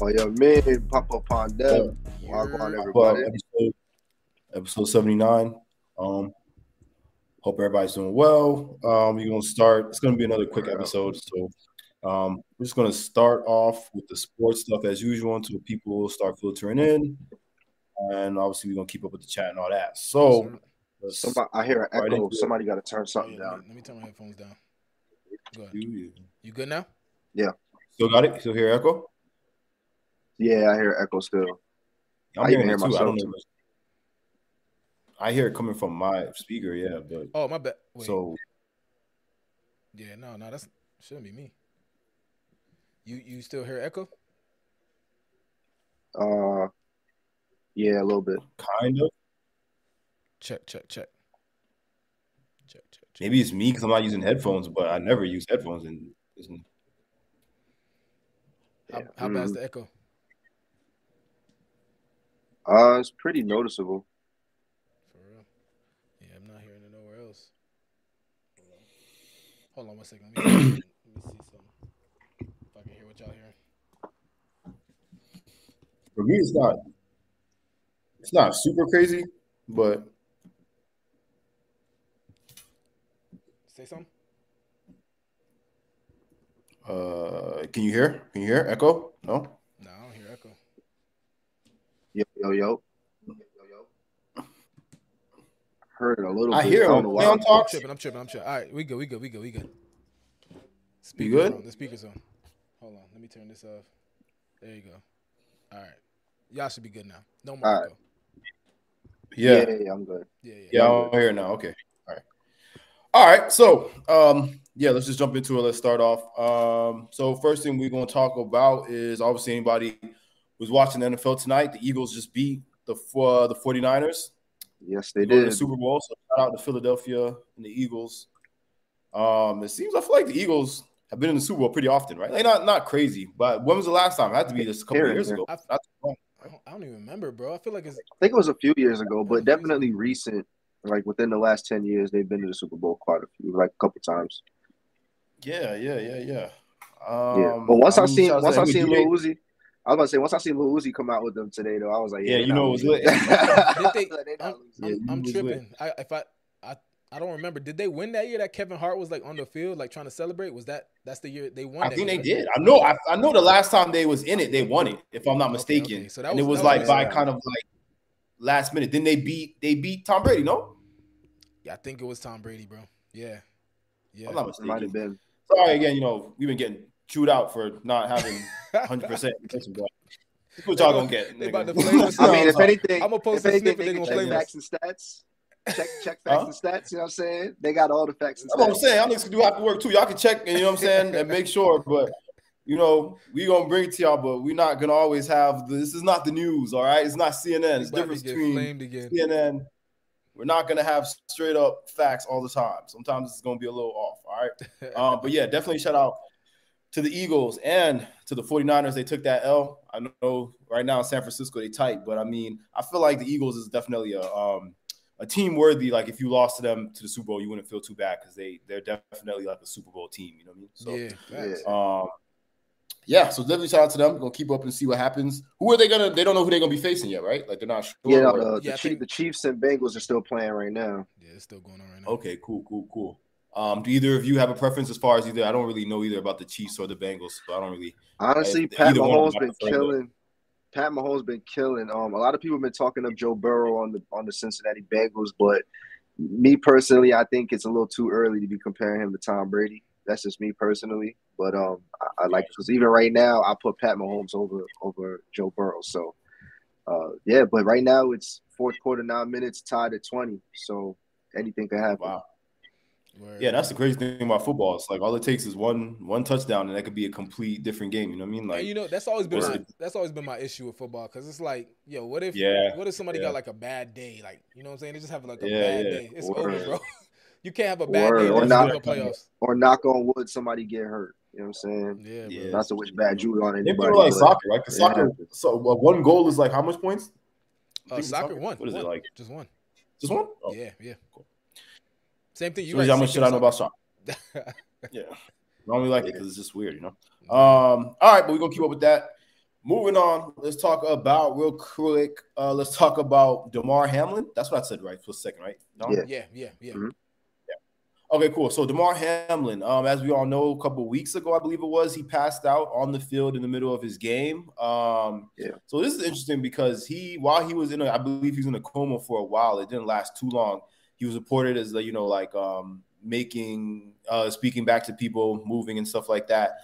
Yo, man, Papa Pondell. Wagwan, everybody. episode, episode 79. Um, hope everybody's doing well. Um, we're gonna start. It's gonna be another quick episode. So um, we're just gonna start off with the sports stuff as usual until people start filtering in. And obviously we're gonna keep up with the chat and all that. So Somebody, I hear an right echo. into. Somebody got to turn something yeah, let, down. me, let me turn my headphones down. Go ahead. you You good now? Yeah. Still got it? Still hear echo? Yeah, I hear echo still. I'm I hearing even it hear too. Myself, know. I hear it coming from my speaker, yeah, but Oh, my bad. Wait. so yeah, no, no, that's shouldn't be me. You you still hear echo? Uh, yeah, a little bit. kind of. Check, check, check. Check, check, check. Maybe it's me because I'm not using headphones, but I never use headphones and isn't How, Yeah. how bad is Mhm. the echo? Uh, it's pretty noticeable. For real? Yeah, I'm not hearing it nowhere else. Hold on one second. Let me, let me see something. If I can hear what y'all hearing. for me it's not it's not super crazy, but Say something. uh can you hear? Can you hear? Echo? No? No, I don't hear echo. Yo, yo, yo. Heard a little I bit. hear I don't him. why. on I'm tripping. I'm tripping. I'm tripping. All right, we good. We good. We good. We good. You good? On. The speaker's on. Hold on. Let me turn this off. There you go. All right. Y'all should be good now. No more All right. Yeah, Yeah. yeah, yeah, I'm good. Yeah, yeah. Yeah, I'm here now. Okay. All right. All right. So um yeah, let's just jump into it. Let's start off. Um, so first thing we're gonna talk about is obviously anybody who's watching the NFL tonight, the Eagles just beat the uh, the 49ers. Yes, they They go to did. the Super Bowl. So shout out to Philadelphia and the Eagles. Um, it seems I feel like the Eagles have been in the Super Bowl pretty often, right? Like not not crazy, but when was the last time? It had to be just a couple of years there. ago. I- Not too long. I don't, I don't even remember, bro. I feel like it's I think it was a few years ago, but definitely recent. Like within the last ten years, they've been to the Super Bowl quite a few, like a couple times. Yeah, yeah, yeah, yeah. Yeah, Um, but once I, mean, seen once I seen NBA. Lil Uzi, I was about to say once I seen Lil Uzi come out with them today, though, I was like, yeah, Yeah, you know it was lit. They- I'm, I'm, I'm tripping. I if I, I I don't remember. Did they win that year that Kevin Hart was like on the field like trying to celebrate? Was that that's the year they won? I that think they right? did. I know. I, I know the last time they was in it, they won it. If I'm not mistaken, okay. So that was, and it was- was that was like by recent. kind of like last minute. Then they beat they beat Tom Brady. No, Yeah, I think it was Tom Brady, bro. Yeah, yeah. I'm not It might have been. Sorry again. You know we've been getting chewed out for not having 100 percent attention, but that's what y'all gonna get. They about to flame I mean, if anything, I'm gonna post if a anything, snippet, they they gonna check flame us. facts and stats. Check check facts Huh? and stats. You know what I'm saying? They got all the facts and That's what I'm stats. saying. Y'all niggas can do after work too. Y'all can check and you know what I'm saying and make sure. But you know we gonna bring it to y'all, but we're not gonna always have. The, this is not the news. All right, it's not CNN. It's About difference between. CNN. We're not gonna have straight up facts all the time. Sometimes it's gonna be a little off. All right. Um, but yeah, definitely shout out to the Eagles and to the 49ers. They took that L. I know right now in San Francisco they tight, but I mean, I feel like the Eagles is definitely a um a team worthy. Like if you lost to them to the Super Bowl, you wouldn't feel too bad because they they're definitely like a Super Bowl team. You know what I mean? So yeah, facts. um, yeah, so definitely shout out to them. Gonna keep up and see what happens. Who are they gonna? They don't know who they're gonna be facing yet, right? Like they're not sure. Yeah, no, the, the, Yeah, I Chief, think- the Chiefs and Bengals are still playing right now. yeah, it's still going on right now. Okay, cool, cool, cool. Um, do either of you have a preference as far as either? I don't really know either about the Chiefs or the Bengals, so I don't really. Honestly, Either Pat Mahomes been I killing. Pat Mahomes been killing. Um, a lot of people have been talking up Joe Burrow on the on the Cincinnati Bengals, but me personally, I think it's a little too early to be comparing him to Tom Brady. That's just me personally, but um, I, I like because even right now, I put Pat Mahomes over over Joe Burrow. So, uh, yeah, but right now it's fourth quarter, nine minutes, tied at twenty. So anything could happen. Wow. Word. Yeah, that's the crazy thing about football. It's like all it takes is one one touchdown, and that could be a complete different game. You know what I mean? Like, and you know that's always been my, the- that's always been my issue with football because it's like, yo, what if Yeah, what if somebody yeah. got like a bad day, like you know what I'm saying? They just have like a Yeah, bad yeah. day. It's Word. over, bro. You can't have a bad Word. day Or and not- not the playoffs. Or knock on wood, somebody get hurt. You know what I'm saying? Yeah. Yeah. Not to wish bad juju on maybe anybody. they were like soccer, right? 'Cause Yeah. soccer, so uh, one goal is like how much points? Uh, think soccer one. What is one. it like? Just one. Just one? Oh, Yeah, yeah. Same thing. You shows right, how much shit I know about soccer. soccer. Yeah, I only like it because it's just weird, you know. Um, all right, but we're gonna keep up with that. moving on. Let's talk about real quick. Uh, let's talk about Damar Hamlin. That's what I said right for a second, right? No? Yeah, yeah, yeah, yeah. Mm-hmm. Okay, cool. So Damar Hamlin, um, as we all know, a couple weeks ago, I believe it was, he passed out on the field in the middle of his game. Um, yeah. So this is interesting because he, while he was in, a, I believe he was in a coma for a while. It didn't last too long. He was reported as the, you know, like um, making, uh, speaking back to people, moving and stuff like that.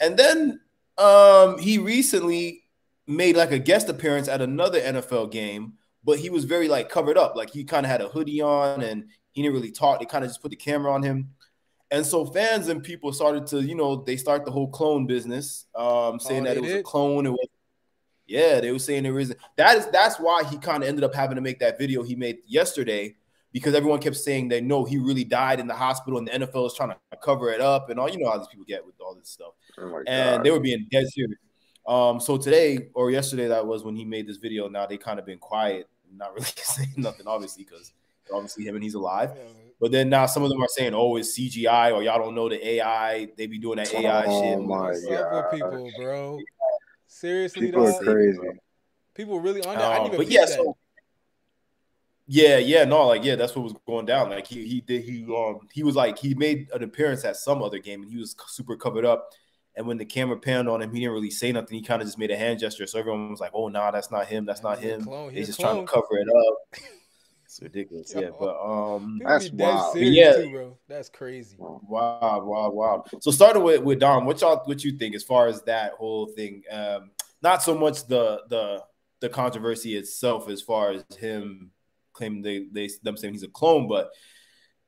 And then um, he recently made like a guest appearance at another NFL game, but he was very like covered up. Like he kind of had a hoodie on and he didn't really talk. They kind of just put the camera on him. And so fans and people started to, you know, they start the whole clone business, um, saying oh, that it was did? a clone. It was, yeah, they were saying there isn't. That is that's why he kind of ended up having to make that video he made yesterday because everyone kept saying that no, he really died in the hospital, and the NFL is trying to cover it up and all. You know how these people get with all this stuff, oh and God. they were being dead serious. Um, so today or yesterday, that was when he made this video. Now they kind of been quiet, not really saying nothing, obviously, because obviously him and he's alive. Yeah, but then now some of them are saying, "Oh, it's CGI," or y'all don't know the AI. They be doing that AI oh, shit. My God. people, bro. Seriously, people are crazy. People really on that. Um, I didn't even but yeah, that. so yeah, yeah, no, like yeah, that's what was going down. Like he he did he um he was like he made an appearance at some other game and he was super covered up. And when the camera panned on him, he didn't really say nothing. He kind of just made a hand gesture. So everyone was like, "Oh, nah, that's not him. That's not him." He's just clone. trying to cover it up. It's ridiculous. Yo, yeah, but um, that's wild. Yeah, too, bro. That's crazy. Wow, wow, wow. So starting with with Dom, what y'all what you think as far as that whole thing? Um, not so much the the the controversy itself, as far as him claiming they they them saying he's a clone, but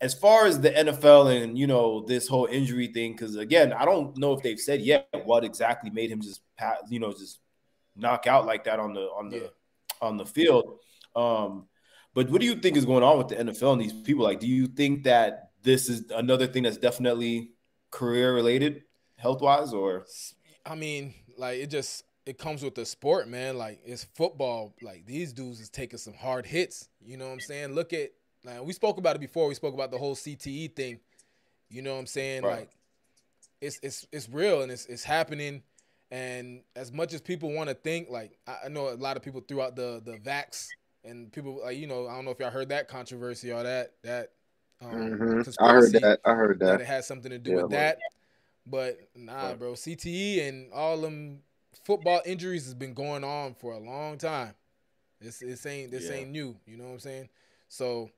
as far as the NFL and you know this whole injury thing, because again, I don't know if they've said yet what exactly made him just you know just knock out like that on the on the yeah. on the field. Um, but what do you think is going on with the NFL and these people? Like, do you think that this is another thing that's definitely career related, health wise, or? I mean, like it just it comes with the sport, man. Like it's football. Like these dudes is taking some hard hits. You know what I'm saying? Look at like, we spoke about it before. We spoke about the whole CTE thing. You know what I'm saying? Right. Like it's it's it's real and it's it's happening. And as much as people want to think, like I know a lot of people threw out the the vax and people like you know I don't know if y'all heard that controversy or that that. Um, mm-hmm. I heard that. I heard that. that. It has something to do yeah, with that. But nah, bro, CTE and all them football injuries has been going on for a long time. This this ain't this yeah. ain't new. You know what I'm saying? So,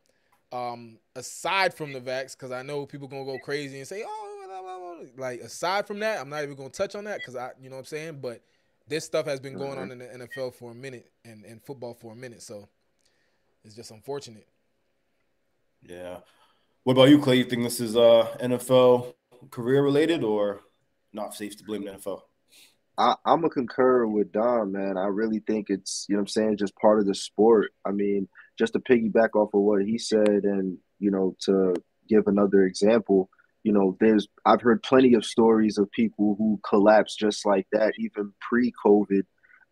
um, aside from the vax, because I know people gonna go crazy and say, oh, blah, blah, blah. like aside from that, I'm not even gonna touch on that because I, you know what I'm saying. But this stuff has been going mm-hmm. on in the NFL for a minute and, and football for a minute. So it's just unfortunate. Yeah. What about you, Clay? You think this is uh NFL career related or not safe to blame the NFL? I, am a concur with Don, man. I really think it's, you know I'm saying, just part of the sport. I mean, just to piggyback off of what he said and, you know, to give another example, you know, there's I've heard plenty of stories of people who collapse just like that, even pre-COVID,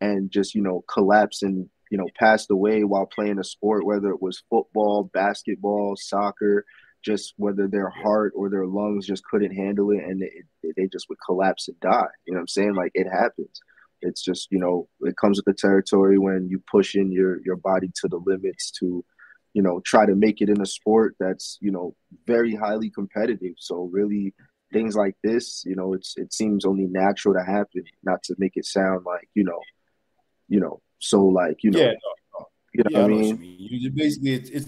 and just, you know, collapse and you know, passed away while playing a sport, whether it was football, basketball, soccer, just whether their heart or their lungs just couldn't handle it and they, they just would collapse and die. You know what I'm saying? Like it happens. It's just, you know, it comes with the territory when you push in your, your body to the limits to, you know, try to make it in a sport that's, you know, very highly competitive. So really things like this, you know, it's it seems only natural to happen, not to make it sound like, you know, you know, so like you know, yeah, you know yeah, what I mean. mean. You basically it's, it's,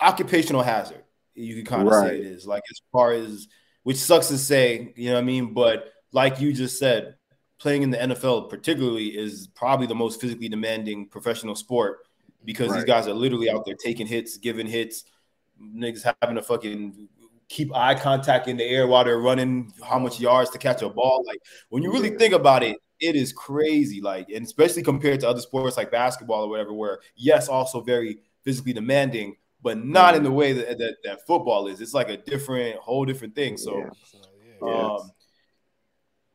occupational hazard. You can kind of right. say it is like as far as which sucks to say, you know what I mean. But like you just said, playing in the NFL particularly is probably the most physically demanding professional sport because right. these guys are literally out there taking hits, giving hits, niggas having to fucking keep eye contact in the air while they're running, how much yards to catch a ball. Like when you really think about it, it is crazy. Like, and especially compared to other sports like basketball or whatever, where yes, also very physically demanding, but not in the way that, that, that football is. It's like a different, whole different thing. So, yeah. um,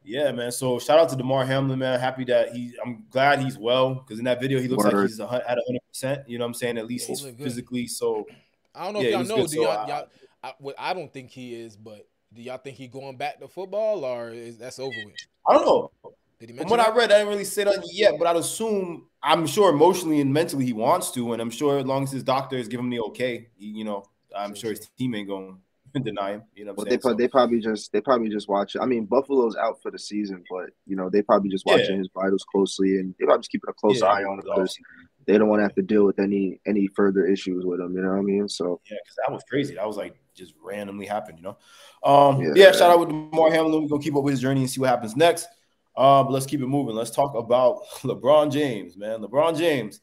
yeah, man. So shout out to Damar Hamlin, man. Happy that he. I'm glad he's well because in that video he looks Word. like he's a, at 100. percent You know what I'm saying? At least yeah, physically. So I don't know yeah, if y'all know. Do y'all, y'all I, well, I don't think he is, but do y'all think he going back to football or is that's over with? I don't know. Did he From what that? I read, I didn't really say that yet, but I'd assume I'm sure emotionally and mentally he wants to, and I'm sure as long as his doctor is giving him the okay, you know, I'm sure his team ain't going to deny him. You know, well, they so, they probably just they probably just watch. I mean, Buffalo's out for the season, but you know they probably just watching yeah. his vitals closely, and they probably just keeping a close yeah, eye on him because they don't want to have to deal with any any further issues with him. You know what I mean? So yeah, because that was crazy. That was like just randomly happened. You know. Um, yeah, yeah shout out with Damar Hamlin. We're gonna keep up with his journey and see what happens next. Uh, but let's keep it moving. Let's talk about LeBron James, man. LeBron James.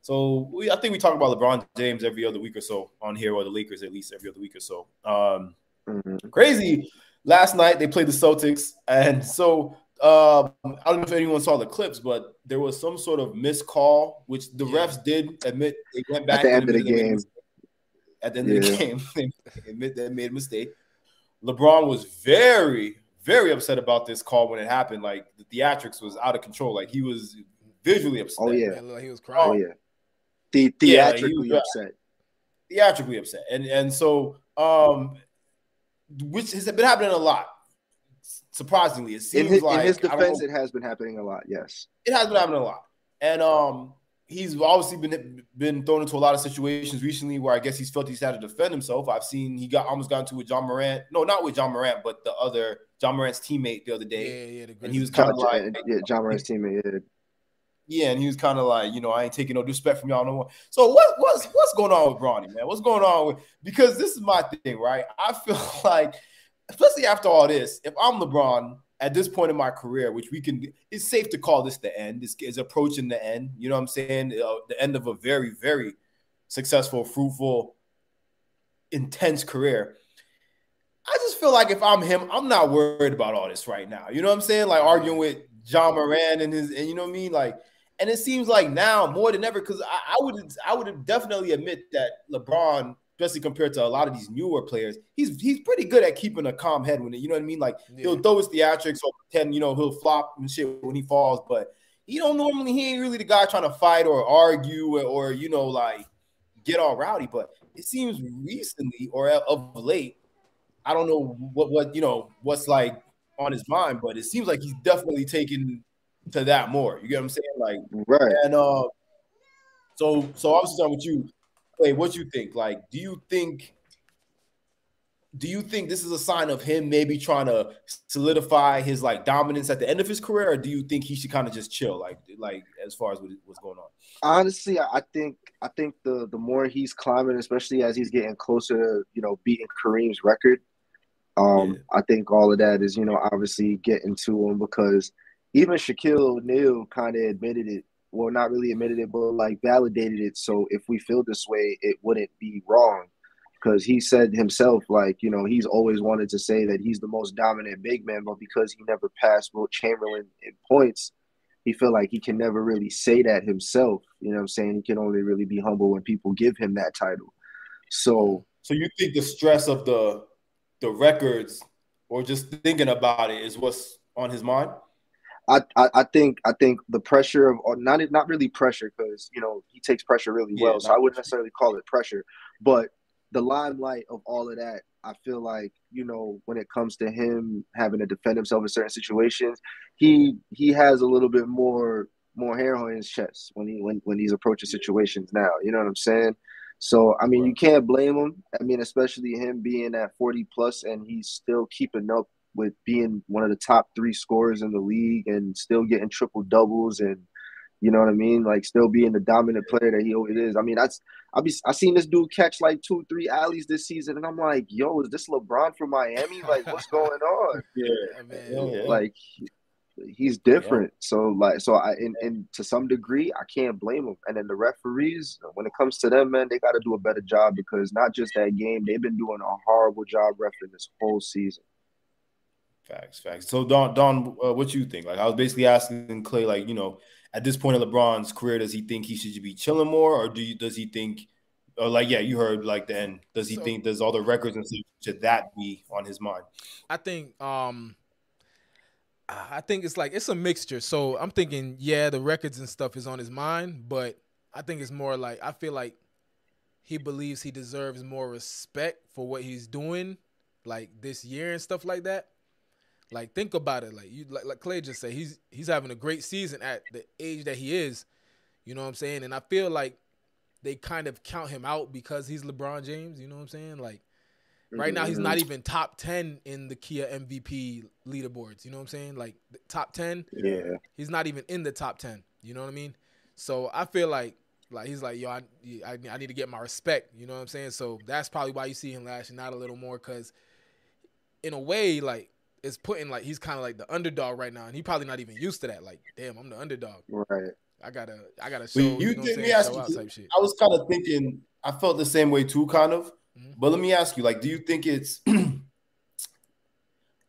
So we, I think we talk about LeBron James every other week or so on here, or the Lakers at least every other week or so. Um, mm-hmm. Crazy. Last night they played the Celtics, and so uh, I don't know if anyone saw the clips, but there was some sort of missed call, which the yeah. refs did admit they went back at the end of the game. At the end yeah. of the game, they admit they made a mistake. LeBron was very, very upset about this call when it happened. Like the theatrics was out of control. Like he was visually upset. Oh yeah, he was crying. Oh yeah, the theatrically yeah, upset. Theatrically upset, and and so um, which has been happening a lot. Surprisingly, it seems in his, like in his defense, it has been happening a lot. Yes, it has been happening a lot, and um, he's obviously been been thrown into a lot of situations recently where I guess he's felt he's had to defend himself. I've seen he got almost got into with Ja Morant. No, not with Ja Morant, but the other Ja Morant's teammate the other day. Yeah, yeah, and he was kind of like yeah, Ja Morant's teammate. Yeah. yeah, and he was kind of like, you know, I ain't taking no disrespect from y'all no more. So what what's what's going on with Bronny, man? What's going on with because this is my thing, right? I feel like, especially after all this, if I'm LeBron, at this point in my career, which we can, it's safe to call this the end. This is approaching the end. You know what I'm saying? Uh, the end of a very, very successful, fruitful, intense career. I just feel like if I'm him, I'm not worried about all this right now. You know what I'm saying? Like arguing with John Moran and his, and you know what I mean? Like, and it seems like now more than ever, because I, I would, I would definitely admit that LeBron especially compared to a lot of these newer players, he's he's pretty good at keeping a calm head when it, you know what I mean. Like yeah. he'll throw his theatrics or pretend, you know, he'll flop and shit when he falls, but he don't normally he ain't really the guy trying to fight or argue or, or you know like get all rowdy. But it seems recently or of late, I don't know what what you know what's like on his mind, but it seems like he's definitely taken to that more. You get what I'm saying? Like right. And uh, so so obviously starting with you Clay, what do you think? Like, do you think do you think this is a sign of him maybe trying to solidify his like dominance at the end of his career, or do you think he should kind of just chill, like like as far as what's going on? Honestly, I think I think the the more he's climbing, especially as he's getting closer to you know beating Kareem's record, um, yeah. I think all of that is you know obviously getting to him because even Shaquille O'Neal kind of admitted it well, not really admitted it, but like validated it. So if we feel this way, it wouldn't be wrong. Because he said himself, like, you know, he's always wanted to say that he's the most dominant big man, but because he never passed Wilt Chamberlain in points, he felt like he can never really say that himself. You know what I'm saying? He can only really be humble when people give him that title. So So you think the stress of the the records or just thinking about it is what's on his mind? I, I, I think I think the pressure of or not not really pressure because you know he takes pressure really well, so I wouldn't necessarily call it pressure, but the limelight of all of that, I feel like you know when it comes to him having to defend himself in certain situations, he he has a little bit more more hair on his chest when he when when he's approaching situations now. You know what I'm saying? So I mean, you can't blame him. I mean, especially him being at 40 plus and he's still keeping up with being one of the top three scorers in the league and still getting triple doubles and you know what I mean? Like still being the dominant player that he always is. I mean, that's I be I seen this dude catch like two, three alleys this season, and I'm like, yo, is this LeBron from Miami? Like, what's going on? yeah, man. Like he's different. Yeah. So like so I and, and to some degree I can't blame him. And then the referees, when it comes to them, man, they gotta do a better job because not just that game, they've been doing a horrible job refing this whole season. Facts, facts. So Don, Don, uh, what you think? Like, I was basically asking Clay, like, you know, at this point in LeBron's career, does he think he should be chilling more, or do you, does he think, or like, yeah, you heard like then, does he so, think does all the records and stuff should that be on his mind? I think, um, I think it's like it's a mixture. So I'm thinking, yeah, the records and stuff is on his mind, but I think it's more like I feel like he believes he deserves more respect for what he's doing, like this year and stuff like that. Like think about it. Like you like, like Clay just said, he's he's having a great season at the age that he is. You know what I'm saying? And I feel like they kind of count him out because he's LeBron James. You know what I'm saying? Like right now, he's not mm-hmm. even top ten in the Kia MVP leaderboards. You know what I'm saying? Like top ten. Yeah. He's not even in the top ten. You know what I mean? So I feel like like he's like yo, I, I, I need to get my respect. You know what I'm saying? So that's probably why you see him lashing out a little more because in a way like it's putting like he's kind of like the underdog right now, and he probably not even used to that. Like, damn, I'm the underdog. Right. I gotta, I gotta show. you, you know me ask you, I was kind of thinking. I felt the same way too, kind of. Mm-hmm. But let me ask you, like, do you think it's? do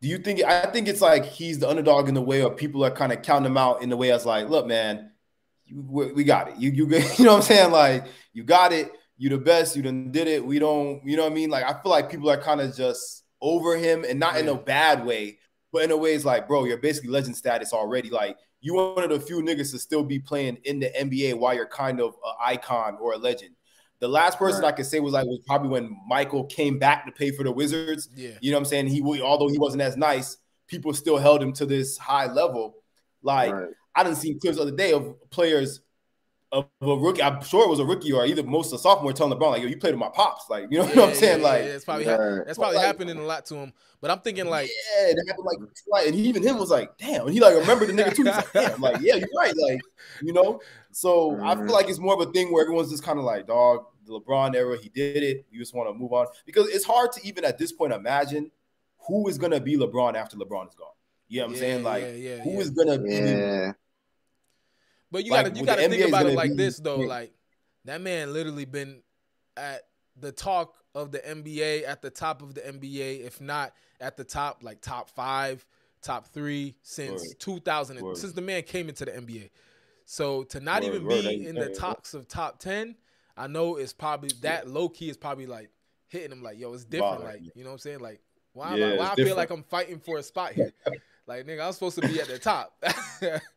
you think? I think it's like he's the underdog in the way of people are kind of counting him out in the way as like, look, man, you, we got it. You, you, you know what I'm saying? Like, you got it. You the best. You done did it. We don't. You know what I mean? Like, I feel like people are kind of just over him and not in a bad way, but in a way it's like, bro, you're basically legend status already. Like you one of the few niggas to still be playing in the NBA while you're kind of an icon or a legend. The last person right. I could say was like was probably when Michael came back to pay for the Wizards. Yeah, you know what I'm saying. He although he wasn't as nice, people still held him to this high level. Like right. I didn't see clips of other day of players of a rookie. I'm sure it was a rookie or either most of the sophomore telling LeBron like, "Yo, you played with my pops." Like, you know yeah, what I'm saying? Yeah, like, yeah, it's probably ha- that's probably like, happening a lot to him. But I'm thinking like, yeah, it happened like, like, and even him was like, "Damn," and he like remembered the nigga too. He's like, "Damn," like, yeah, you're right. Like, you know. So mm-hmm. I feel like it's more of a thing where everyone's just kind of like, "Dog, the LeBron era, he did it. You just want to move on," because it's hard to even at this point imagine who is gonna be LeBron after LeBron is gone. You know what I'm saying? Like, who is gonna be but you like, gotta you gotta think about it like be, this though. Like that man literally been at the talk of the NBA, at the top of the NBA, if not at the top, like top five, top three since word. 2000, word. since the man came into the NBA. So to not word, even be in the tops of top 10, I know it's probably that low key is probably like hitting him like, yo, it's different. Like, you know what I'm saying? Like, why, yeah, I, why I feel like I'm fighting for a spot here? like, nigga, I'm supposed to be at the top.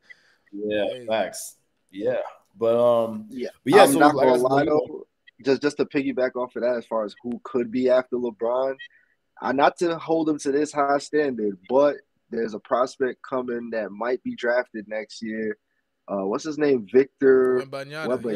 Yeah, facts. Yeah, but um, yeah, but yeah. I'm so not like gonna lie though, just just to piggyback off of that, as far as who could be after LeBron, I not to hold him to this high standard, but there's a prospect coming that might be drafted next year. Uh, what's his name? Victor Wembanyama.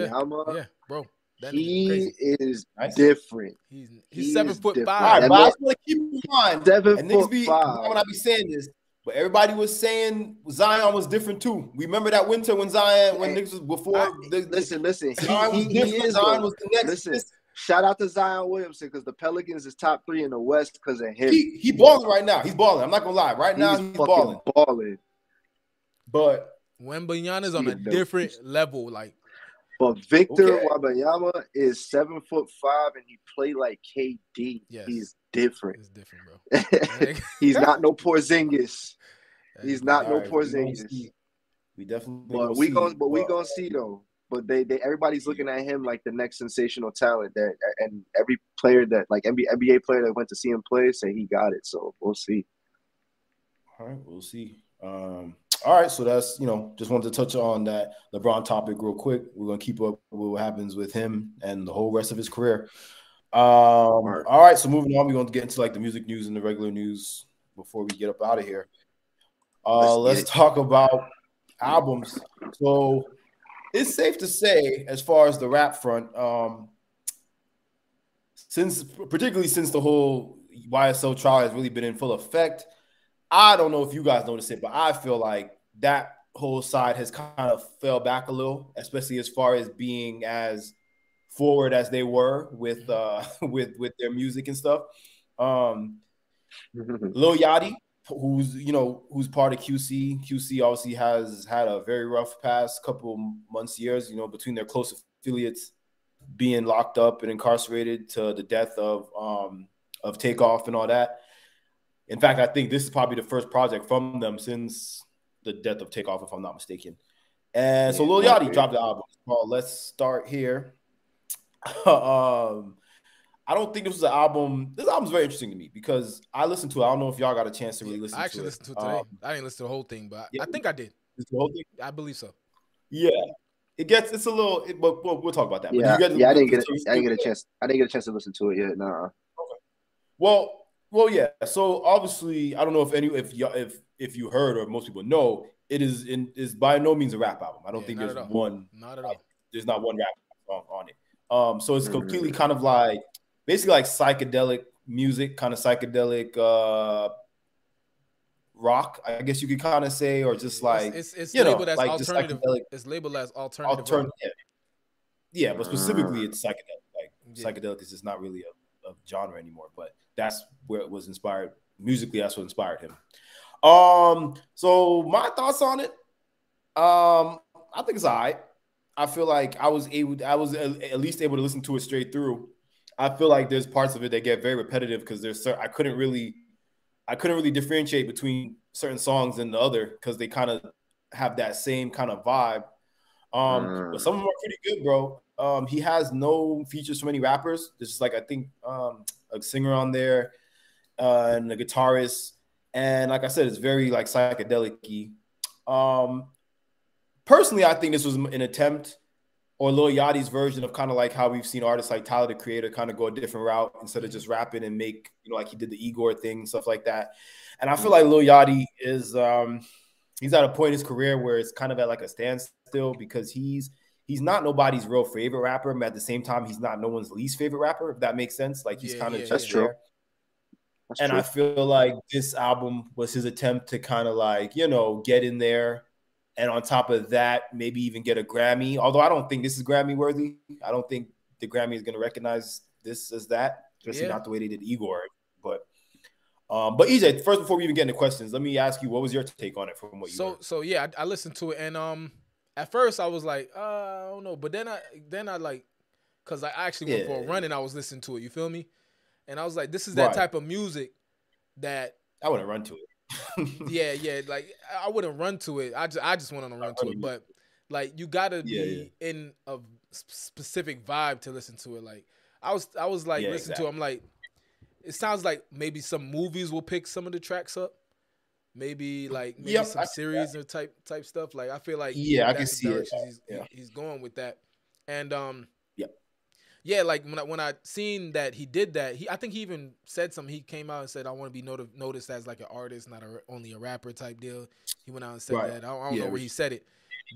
Yeah. yeah, bro. That he is nice. different. He's he's he seven foot different. five. All right, but I just want to keep in mind. Seven and foot be, five. When I be saying this, but everybody was saying Zion was different too. Remember that winter when Zion, when niggas was before. I, the, listen, listen. Zion he, was he, he is Zion was the next. Listen, shout out to Zion Williamson because the Pelicans is top three in the West because of him. He, he balling right now. He's balling. I'm not gonna lie. Right now he's, he's balling. Balling. But Wembanyama's on a different level. Like but Victor okay. Wembanyama is seven foot five and he played like KD. Yes. He's different. He's different, bro. He's not no Porzingis. He's not no right, Porzingis. We, definitely. But we going but we gonna see though. But they, they everybody's looking at him like the next sensational talent that and every player that like NBA, NBA player that went to see him play say he got it. So we'll see. All right, we'll see. Um, all right, so that's you know just wanted to touch on that LeBron topic real quick. We're gonna keep up with what happens with him and the whole rest of his career. Um, all right. all right, so moving on, we're gonna get into like the music news and the regular news before we get up out of here. Uh, let's, let's talk about albums. So it's safe to say, as far as the rap front, um, since particularly since the whole YSL trial has really been in full effect I don't know if you guys notice it, but I feel like that whole side has kind of fell back a little, especially as far as being as forward as they were with uh with with their music and stuff. Um Lil Yachty, who's you know who's part of QC. QC obviously has had a very rough past couple months, years, you know, between their close affiliates being locked up and incarcerated to the death of um of takeoff and all that. In fact, I think this is probably the first project from them since the death of Takeoff, if I'm not mistaken. And so Lil Yachty dropped the album called Let's Start Here. um, I don't think this was an album. This album's very interesting to me because I listened to it. I don't know if y'all got a chance to really listen I actually to listened to it today. Um, I didn't listen to the whole thing, but yeah, I think I did. The whole thing? I believe so. Yeah. It gets it's a little it, but we'll, we'll, talk about that. Yeah, yeah I didn't get I didn't get a chance. I didn't get a chance to listen to it yet. Nah. Okay. Well, Well, yeah. So obviously, I don't know if any if you if if you heard or most people know, it is in is by no means a rap album. I don't yeah, think there's one. Not at all. There's not one rap song on it. Um, so it's completely kind of like basically like psychedelic music, kind of psychedelic uh rock, I guess you could kind of say, or just like it's, it's, it's you labeled know, as like alternative. It's labeled as alternative. alternative yeah. yeah, but specifically it's psychedelic. Like yeah. psychedelic is just not really a, a, genre anymore, but that's where it was inspired musically. That's what inspired him. Um, so my thoughts on it. Um, I think it's alright. I feel like I was able, I was at least able to listen to it straight through. I feel like there's parts of it that get very repetitive because there's I couldn't really I couldn't really differentiate between certain songs and the other because they kind of have that same kind of vibe. Um, mm. but some of them are pretty good, bro. Um, he has no features from any rappers. This is like I think um, a singer on there uh, and a guitarist, and like I said, it's very like psychedelic Um, personally, I think this was an attempt or Lil Yachty's version of kind of like how we've seen artists like Tyler the Creator kind of go a different route instead of just rapping and make, you know, like he did the Igor thing, stuff like that. And I feel like Lil Yachty is um he's at a point in his career where it's kind of at like a standstill because he's he's not nobody's real favorite rapper, but at the same time, he's not no one's least favorite rapper, if that makes sense. Like he's yeah, kind of yeah, just that's true. That's and true. I feel like this album was his attempt to kind of like, you know, get in there and on top of that, maybe even get a Grammy. Although I don't think this is Grammy worthy. I don't think the Grammy is going to recognize this as that, especially yeah. not the way they did Igor. But um, but EJ, first before we even get into questions, let me ask you, what was your take on it from what you? So heard? so yeah, I, I, listened to it, and um, at first I was like, uh, I don't know, but then I then I like, cause I actually went yeah. for a run and I was listening to it. You feel me? And I was like, this is that right. type of music that I wouldn't run to it. yeah, yeah. Like I wouldn't run to it. I just I just want to run to it. But like you gotta yeah, be yeah. in a specific vibe to listen to it. Like I was I was like listening exactly. to. It, I'm like, it sounds like maybe some movies will pick some of the tracks up. Maybe like maybe yep, some I, series or type type stuff. Like I feel like yeah, I can see it. He's, he's going with that. And um, yeah, like when I when I seen that he did that, he I think he even said something. He came out and said, "I want to be not- noticed as like an artist, not a, only a rapper type deal." He went out and said right. that. I don't, I don't yeah, know where he said it,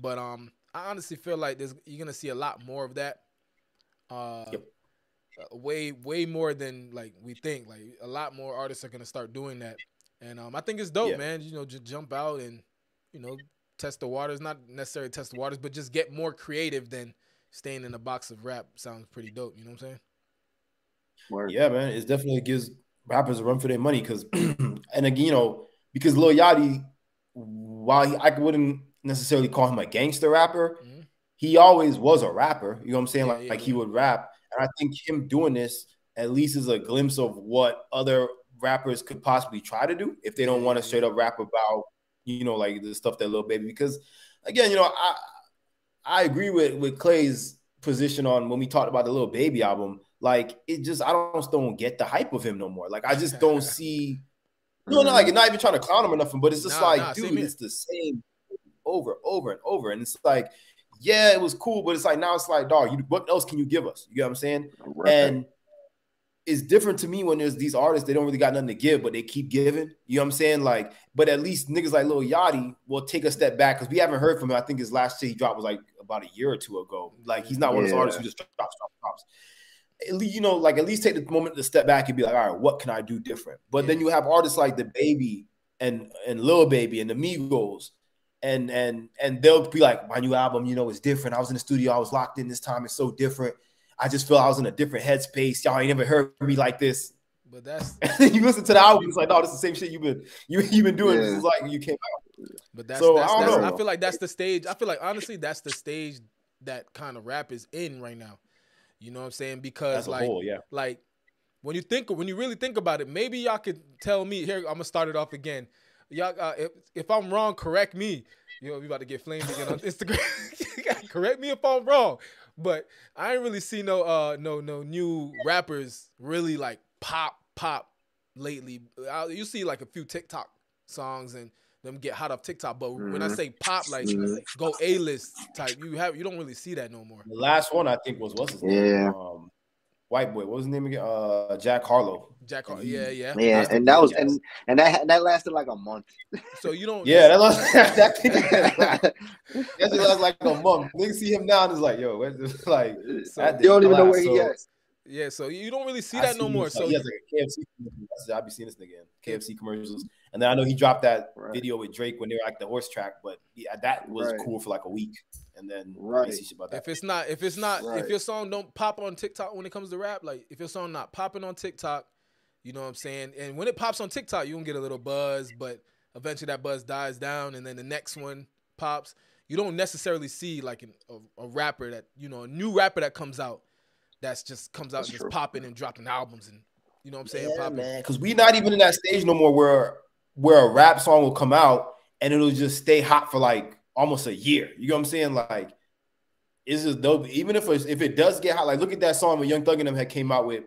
but um, I honestly feel like there's you're gonna see a lot more of that. Uh, yep. Uh, way way more than like we think. Like a lot more artists are gonna start doing that, and um, I think it's dope, yeah. man. You know, just jump out and you know test the waters. Not necessarily test the waters, but just get more creative than staying in a box of rap sounds pretty dope. You know what I'm saying? Word. Yeah, man. It definitely gives rappers a run for their money because, and again, you know, because Lil Yachty, while he, I wouldn't necessarily call him a gangster rapper, mm-hmm. he always was a rapper. You know what I'm saying? Yeah, like, yeah, like he would rap. And I think him doing this at least is a glimpse of what other rappers could possibly try to do if they don't want to mm-hmm. straight up rap about, you know, like the stuff that Lil Baby. Because again, you know, I I agree with with Clay's position on when we talked about the Lil Baby album. Like it just I don't don't get the hype of him no more. Like I just don't see. You know, not like not even trying to clown him or nothing, but it's just nah, like, nah, dude, it's the same over, over and over, and it's like, yeah, it was cool, but it's like now it's like, dog, you, what else can you give us? You know what I'm saying? Right. And it's different to me when there's these artists they don't really got nothing to give, but they keep giving. You know what I'm saying? Like, but at least niggas like Lil Yachty will take a step back because we haven't heard from him. I think his last shit he dropped was like about a year or two ago. Like, he's not one of those artists who just drops, drops, drops. At least, you know, like at least take the moment to step back and be like, all right, what can I do different? But yeah. then you have artists like the Baby and and Lil Baby and the Migos, and and and they'll be like, my new album, you know, is different. I was in the studio, I was locked in this time. It's so different I just feel I was in a different headspace. Y'all ain't never heard me like this. But that's you listen to the album, it's like, no, this is the same shit you've been you you've been doing. Yeah. This is like you came out. But that's, so, that's, I, that's I feel like that's the stage. I feel like honestly, that's the stage that kind of rap is in right now. You know what I'm saying? Because like, whole, yeah. like when you think when you really think about it, maybe y'all could tell me here. I'm gonna start it off again. Y'all, uh, if, if I'm wrong, correct me. You know, we about to get flamed again on Instagram. correct me if I'm wrong. But I ain't really see no uh no no new rappers really like pop pop lately. I, you see like a few TikTok songs and them get hot off TikTok. But mm-hmm. when I mm-hmm. say pop, like mm-hmm. go A list type, you have you don't really see that no more. The last one I think was what's his name? Yeah. Um, white boy. What was his name again? Uh, Jack Harlow. Jack Harlow. Yeah, yeah. Yeah, and that was and and that that lasted like a month. So you don't. Yeah, that lasted. that thing that lasted like a month. Niggas see him now and it's like, yo, where's this? like so, you don't even know where he is. Yeah, so you don't really see that no more. So he has like a KFC. I'll be seeing this again. KFC commercials, and then I know he dropped that right. video with Drake when they were like the horse track, but yeah, that was right. cool for like a week, and then right. If it's not, if it's not, right. if your song don't pop on TikTok when it comes to rap, like if your song not popping on TikTok, you know what I'm saying, and when it pops on TikTok, you gonna get a little buzz, but eventually that buzz dies down, and then the next one pops. You don't necessarily see like an, a, a rapper that you know a new rapper that comes out that's just comes out that's and just popping and dropping albums and you know what I'm saying? Yeah, popping. man. Because we're not even in that stage no more where where a rap song will come out and it'll just stay hot for like almost a year. You know what I'm saying? Like, it's just dope. Even if if it does get hot, like look at that song when Young Thug and them had came out with,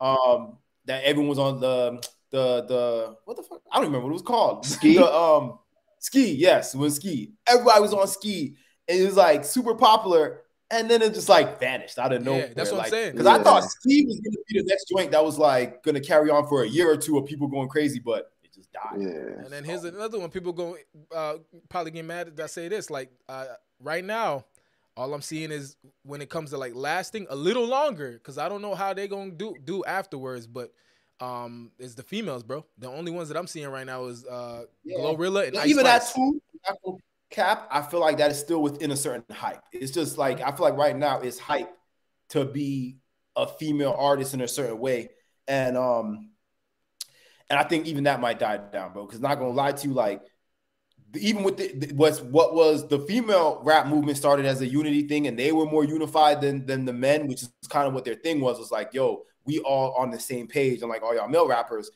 um, that everyone was on the the the what the fuck? I don't remember what it was called. Ski. The, um, ski. Yes, it was ski. Everybody was on ski, and it was like super popular. and then it just like vanished out of nowhere. Yeah, that's what like, I'm saying. Because yeah. I thought Ski was gonna be the next joint that was like gonna carry on for a year or two of people going crazy, but it just died. Yeah. And then here's another one. People go uh, probably get mad that I say this. Like uh, right now, all I'm seeing is when it comes to like lasting a little longer, because I don't know how they're gonna do do afterwards, but um is the females, bro. The only ones that I'm seeing right now is uh yeah. Glorilla and yeah, even that too cap, I feel like that is still within a certain hype. It's just like I feel like right now it's hype to be a female artist in a certain way, and um, and I think even that might die down, bro. Because not gonna lie to you, like even with the, what's what was the female rap movement started as a unity thing, and they were more unified than than the men, which is kind of what their thing was. Was like, yo, we all on the same page, and like all y'all male rappers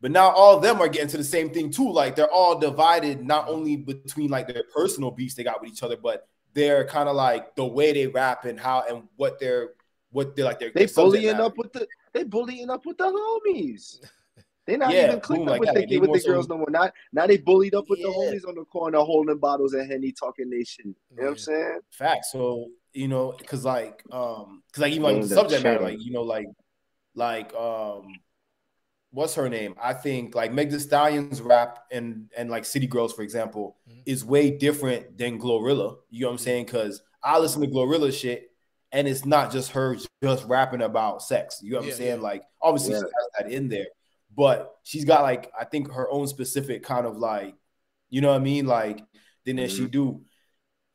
but now all of them are getting to the same thing too. Like they're all divided not only between like their personal beefs they got with each other, but they're kind of like the way they rap and how and what they're what they're like they're they bullying up with the they bullying up with the homies. They're not yeah, even clicking like with, the, with the girls so, no more. Not now they bullied up with yeah. the homies on the corner holding bottles and henny talking they shit. You know what I'm saying? Fact. So you know, cause like um, cause like even like the subject matter, like you know, like like um what's her name? I think like Meg The Stallion's rap and and like City Girls, for example, mm-hmm. is way different than Glorilla. You know what I'm saying? Because I listen to Glorilla shit, and it's not just her just rapping about sex. You know what yeah, I'm saying? Yeah. Like obviously yeah. she has that in there, but she's got like I think her own specific kind of like, you know what I mean? Like then mm-hmm. she do.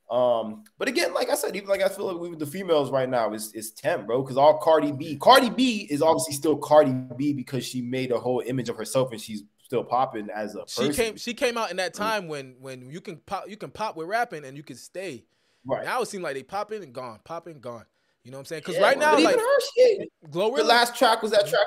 Um, but again, like I said, even like I feel like with the females right now is is 10, bro. Because all Cardi B, Cardi B is obviously still Cardi B because she made a whole image of herself and she's still popping as a person. She came she came out in that time when when you can pop you can pop with rapping and you can stay. Right now it seems like they popping and gone, popping gone. You know what I'm saying? Because yeah, right now, like her shit, Glorilla, the last track was that track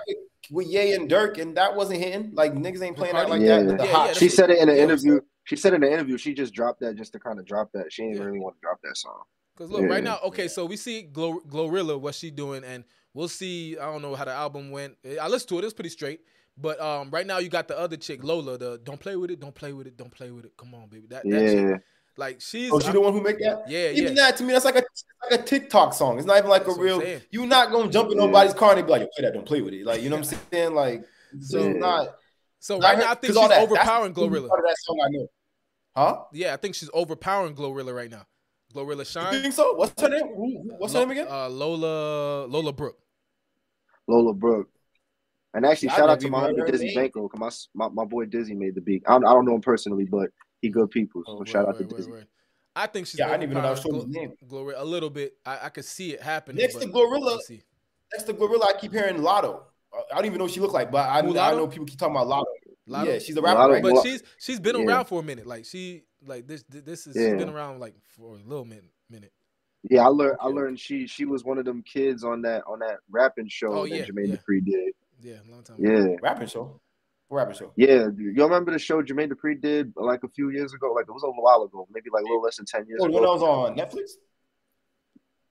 with, with Ye and Dirk, and that wasn't hitting. Like niggas ain't playing that like yeah. that. The yeah, hot. she said it in an interview she said in an interview she just dropped that just to kind of drop that. She didn't yeah. really want to drop that song. Cause look, yeah. right now, okay, so we see Glo- Glorilla, what she doing, and we'll see. I don't know how the album went. I listened to it; it's pretty straight. But um, right now, you got the other chick, Lola. The don't play with it, don't play with it, don't play with it. Come on, baby. That, that yeah. Chick, like she's. Oh, she the one who make that? Yeah, even yeah. that to me, that's like a like a TikTok song. It's not even like that's a real. You're not gonna jump in nobody's car and be like, "Yo, play that, don't play with it." Like you know what I'm saying? Like so yeah. not. So right now, I think she's overpowering Glorilla. Part of that song I know. Huh? Yeah, I think she's overpowering Glorilla right now. Glorilla Shine. You think so? What's her name? What's her name again? Uh, Lola Lola Brooke. Lola Brooke. And actually, shout out to my homie Dizzy Banko. Cause my, my, my boy Dizzy made the beat. I don't, I don't know him personally, but he good people. So oh, shout out to Dizzy. I think she's yeah. I didn't even know that was name. Glorilla a little bit. I, I could see it happening. Next to Glorilla, next to Glorilla, I keep hearing Latto. I don't even know what she look like, but I, I know people keep talking about Latto. Latto? Yeah, she's a rapper, right? But she's she's been yeah. around for a minute. Like she like this this is yeah. she's been around like for a little minute minute. Yeah, I learned I learned she she was one of them kids on that on that rapping show oh, that yeah, Jermaine yeah. Dupri did. Yeah, long time. Yeah, ago. rapping show. Rapping show. Yeah, you remember the show Jermaine Dupri did like a few years ago? Like it was a while ago, maybe like a little less than ten years. Oh, ago. when I was on Netflix.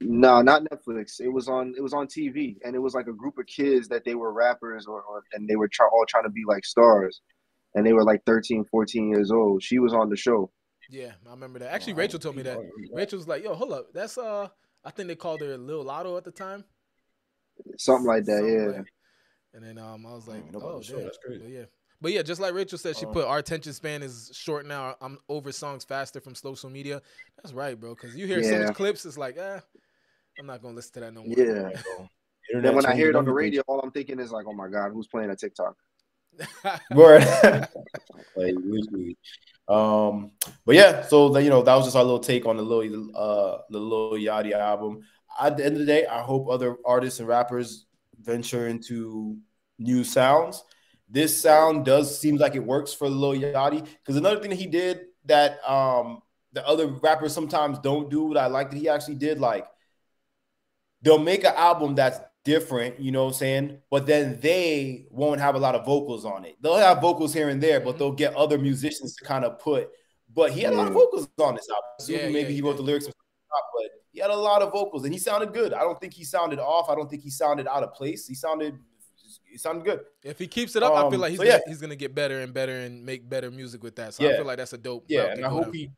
No, not Netflix. It was on. It was on TV, and it was like a group of kids that they were rappers, or, or and they were try, all trying to be like stars, and they were like 13, 14 years old. She was on the show. Yeah, I remember that. Actually, Rachel told me that. Rachel was like, "Yo, hold up, that's uh, I think they called her Lil Lotto at the time." something like that. Something yeah. Like, and then um, I was like, oh, oh damn. that's crazy. But yeah. But yeah, just like Rachel said, she um, put our attention span is short now. I'm over songs faster from social media. That's right, bro. Because you hear yeah. some clips, it's like, ah, I'm not gonna listen to that no more. Yeah. and then when I hear it on the radio, all I'm thinking is like, oh my god, who's playing a TikTok? Word. um, but yeah, so the, you know that was just our little take on the little uh the Lil Yachty album. At the end of the day, I hope other artists and rappers venture into new sounds this sound does seems like it works for Lil Yachty. Because another thing that he did that um the other rappers sometimes don't do, what I like that he actually did, like they'll make an album that's different, you know what I'm saying? But then they won't have a lot of vocals on it. They'll have vocals here and there, but mm-hmm. they'll get other musicians to kind of put. But he had a lot of vocals on this album. Yeah, maybe yeah, he wrote the lyrics, but he had a lot of vocals and he sounded good. I don't think he sounded off. I don't think he sounded out of place. He sounded he sounded good. If he keeps it up, um, I feel um, like he's so gonna, yeah. he's gonna get better and better and make better music with that. So yeah. I feel like that's a dope. Yeah, and I hope he.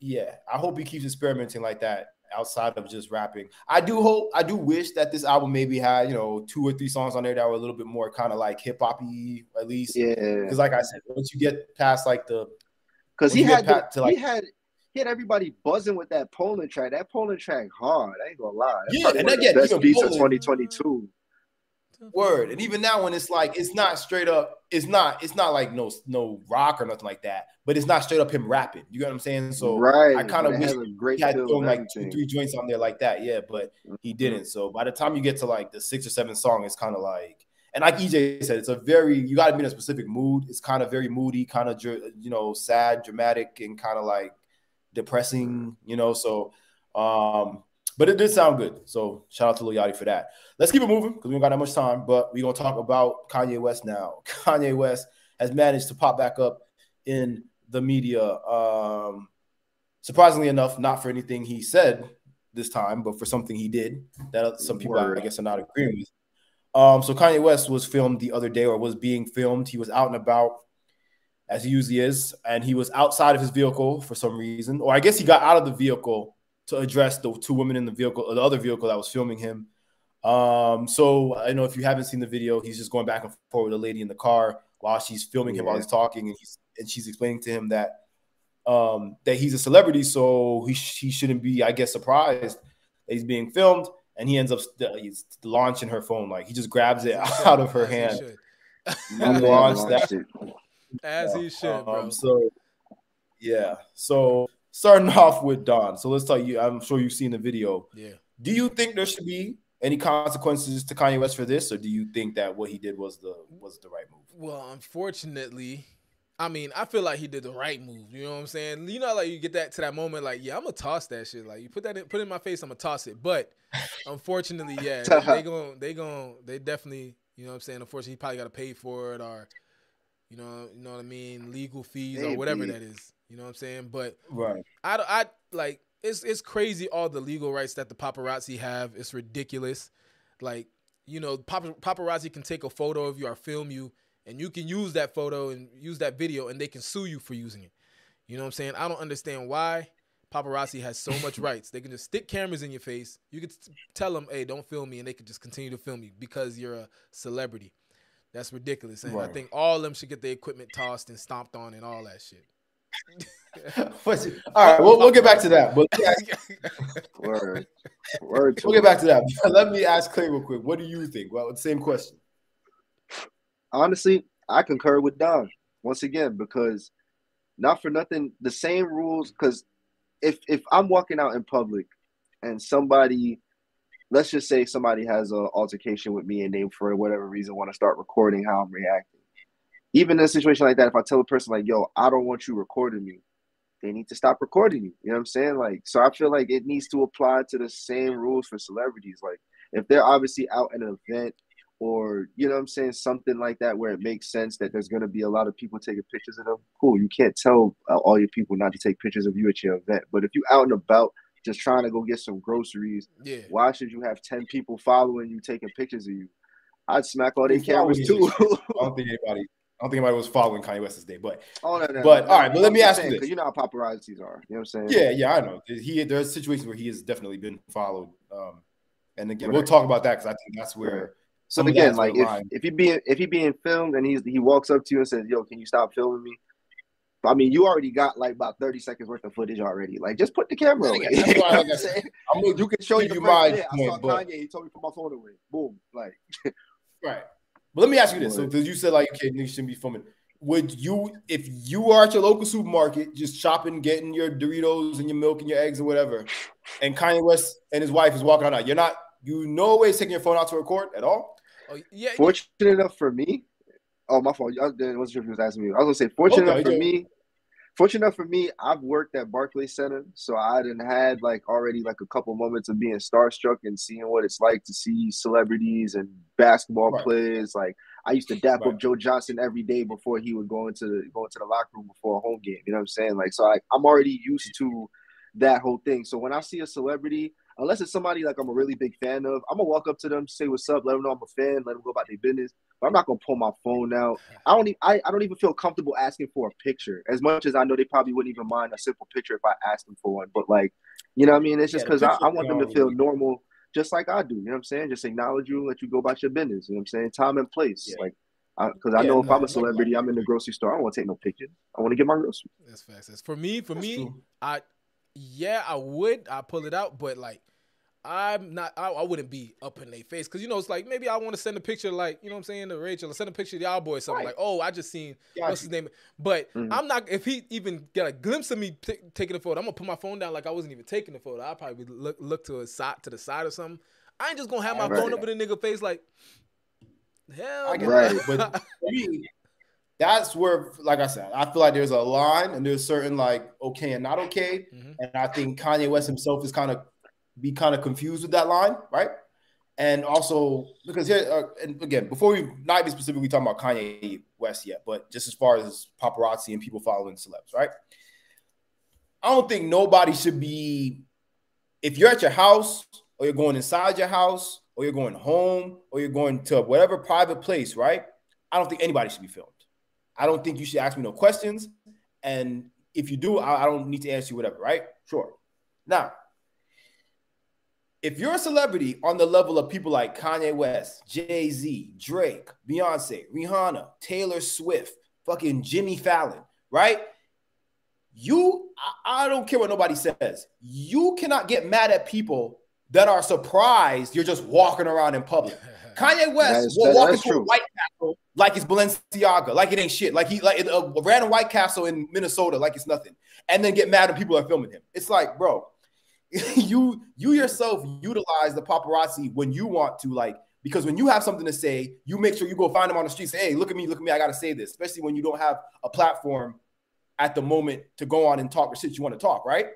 Yeah, I hope he keeps experimenting like that outside of just rapping. I do hope, I do wish that this album maybe had you know two or three songs on there that were a little bit more kind of like hip hoppy at least. Yeah, because like I said, once you get past like the, because he had the, to like, he had he had everybody buzzing with that Poland track. That Poland track hard. I ain't gonna lie. That's yeah, and again, best beats of 2022. Word. And even now when it's like it's not straight up, it's not, it's not like no no rock or nothing like that, but it's not straight up him rapping. You get what I'm saying? So right. I kind of wish he had thrown like two, three joints on there like that. Yeah, but he mm-hmm. didn't. So by the time you get to like the six or seven song, it's kind of like and like EJ said, it's a very you got to be in a specific mood. It's kind of very moody, kind of you know, sad, dramatic, and kind of like depressing, you know. So um but it did sound good. So shout out to Lil Yachty for that. Let's keep it moving because we don't got that much time. But we're gonna talk about Kanye West now. Kanye West has managed to pop back up in the media. Um, surprisingly enough, not for anything he said this time, but for something he did that some people Word. I guess are not agreeing with. Um, so Kanye West was filmed the other day, or was being filmed. He was out and about, as he usually is, and he was outside of his vehicle for some reason, or I guess he got out of the vehicle to address the two women in the vehicle, the other vehicle that was filming him. Um, so I know if you haven't seen the video, he's just going back and forth with a lady in the car while she's filming him yeah. while he's talking, and he's and she's explaining to him that um, that he's a celebrity, so he he shouldn't be, I guess, surprised that he's being filmed, and he ends up he's launching her phone like he just grabs it out of her hand, and launch that as he should, bro. Um, so yeah, so starting off with Don. So let's tell you, I'm sure you've seen the video. Yeah. Do you think there should be any consequences to Kanye West for this, or do you think that what he did was the was the right move? Well, unfortunately, I mean, I feel like he did the right move. You know what I'm saying? You know, like you get that to that moment, like, yeah, I'm gonna toss that shit. Like you put that in, put it in my face, I'm gonna toss it. But unfortunately, yeah, they, they going they gonna they definitely, you know what I'm saying? Unfortunately, he probably got to pay for it, or you know, you know what I mean, legal fees Maybe. or whatever that is. You know what I'm saying? But right, I, I like it's it's crazy all the legal rights that the paparazzi have. It's ridiculous. Like you know, paparazzi can take a photo of you or film you, and you can use that photo and use that video, and they can sue you for using it. You know what I'm saying? I don't understand why paparazzi has so much rights. They can just stick cameras in your face. You could tell them, "Hey, don't film me," and they could just continue to film you because you're a celebrity. That's ridiculous, and right. I think all of them should get their equipment tossed and stomped on and all that shit. all right, we'll, we'll get back to that. But word, word. We'll get back to that. Let me ask Clay real quick. What do you think? Well, same question. Honestly, I concur with Don once again because not for nothing, the same rules. Because if if I'm walking out in public and somebody, let's just say somebody has an altercation with me and they for whatever reason want to start recording how I'm reacting even in a situation like that, if I tell a person like, "Yo, I don't want you recording me," they need to stop recording you. You know what I'm saying? Like, so I feel like it needs to apply to the same rules for celebrities. Like, if they're obviously out at an event or you know what I'm saying, something like that where it makes sense that there's going to be a lot of people taking pictures of them. Cool, you can't tell uh, all your people not to take pictures of you at your event. But if you out and about just trying to go get some groceries, yeah. why should you have 10 people following you taking pictures of you? I'd smack all their cameras too. I don't think anybody I don't think anybody was following Kanye West's day, but oh no, no but no, all right, but let me ask you this: you know how paparazzis are. You know what I'm saying? Yeah, yeah, I know. He there's situations where he has definitely been followed, um, And again, right. we'll talk about that because I think that's where. Right. So again, like if, if he being if he being filmed and he's he walks up to you and says, "Yo, can you stop filming me?" I mean, you already got like about thirty seconds worth of footage already. Like, just put the camera away. That's why, like I said, I mean, you can show you my. I saw but... Kanye. He told me to put my phone away. Boom. Like, right. But let me ask you this: so, because you said like, okay, you shouldn't be filming. Would you, if you are at your local supermarket, just shopping, getting your Doritos and your milk and your eggs or whatever, and Kanye West and his wife is walking out, you're not, you no way taking your phone out to record at all? Oh, yeah. Fortunate yeah. enough for me, Oh, my fault. I wasn't sure if he was asking me. I was gonna say, fortunate okay, for me, fortunate enough for me, I've worked at Barclays Center, so I didn't had like already like a couple moments of being starstruck and seeing what it's like to see celebrities and basketball right. players. Like I used to dap right. up Joe Johnson every day before he would go into the go into the locker room before a home game. You know what I'm saying? Like so, I, I'm already used to that whole thing. So when I see a celebrity, unless it's somebody like I'm a really big fan of, I'm gonna walk up to them, say what's up, let them know I'm a fan, let them go about their business. But I'm not gonna pull my phone out. I don't. Even, I, I don't even feel comfortable asking for a picture. As much as I know they probably wouldn't even mind a simple picture if I asked them for one. But like, you know what I mean? It's just because yeah, I, I, want them to feel normal, just like I do. You know what I'm saying? Just acknowledge you, let you go about your business. You know what I'm saying? Time and place. Yeah. Like because I, I, know if I'm a celebrity, I'm in the grocery store. I don't want to take no pictures. I want to get my groceries. That's facts. That's for me. For That's me, true. I yeah, I would. I pull it out, but like I'm not. I, I wouldn't be up in their face because you know it's like maybe I want to send a picture like you know what I'm saying to Rachel, or send a picture to y'all boy something right. like oh I just seen gotcha. what's his name, but mm-hmm. I'm not. If he even get a glimpse of me t- taking a photo, I'm gonna put my phone down like I wasn't even taking the photo. I'll probably look look to a side to the side or something. I ain't just gonna have my right. phone up in a nigga face like hell. Right, but me, that's where, like I said, I feel like there's a line and there's certain like okay and not okay, mm-hmm. and I think Kanye West himself is kind of be kind of confused with that line, right? And also because here, uh, and again, before we not be specifically talking about Kanye West yet, but just as far as paparazzi and people following celebs, right? I don't think nobody should be. If you're at your house, or you're going inside your house, or you're going home, or you're going to whatever private place, right? I don't think anybody should be filmed. I don't think you should ask me no questions. And if you do, I, I don't need to answer you whatever, right? Sure. Now, if you're a celebrity on the level of people like Kanye West, Jay Z, Drake, Beyonce, Rihanna, Taylor Swift, fucking Jimmy Fallon, right? You, I, I don't care what nobody says. You cannot get mad at people that are surprised you're just walking around in public. Kanye West is, will walk into true. a White Castle like it's Balenciaga, like it ain't shit, like he like a random White Castle in Minnesota, like it's nothing, and then get mad when people are filming him. It's like, bro, you you yourself utilize the paparazzi when you want to, like because when you have something to say, you make sure you go find them on the street. Say, hey, look at me, look at me, I gotta say this. Especially when you don't have a platform at the moment to go on and talk or shit you want to talk, right?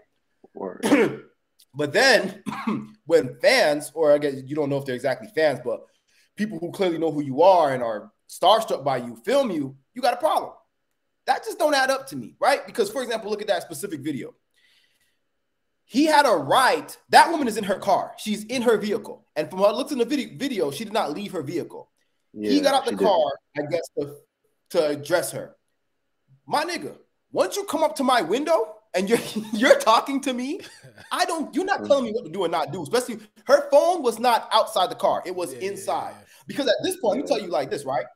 but then when fans, or I guess you don't know if they're exactly fans, but people who clearly know who you are and are starstruck by you film you, you got a problem. That just don't add up to me, right? Because for example, look at that specific video. He had a right. That woman is in her car. She's in her vehicle. And from what looks in the video, video she did not leave her vehicle. Yeah, he got out the car, did. I guess, to, to address her. My nigga, once you come up to my window and you're you're talking to me, I don't. You're not mm. telling me what to do and not do. Especially her phone was not outside the car; it was yeah, inside. Yeah, because at this point, let me tell you like this, right?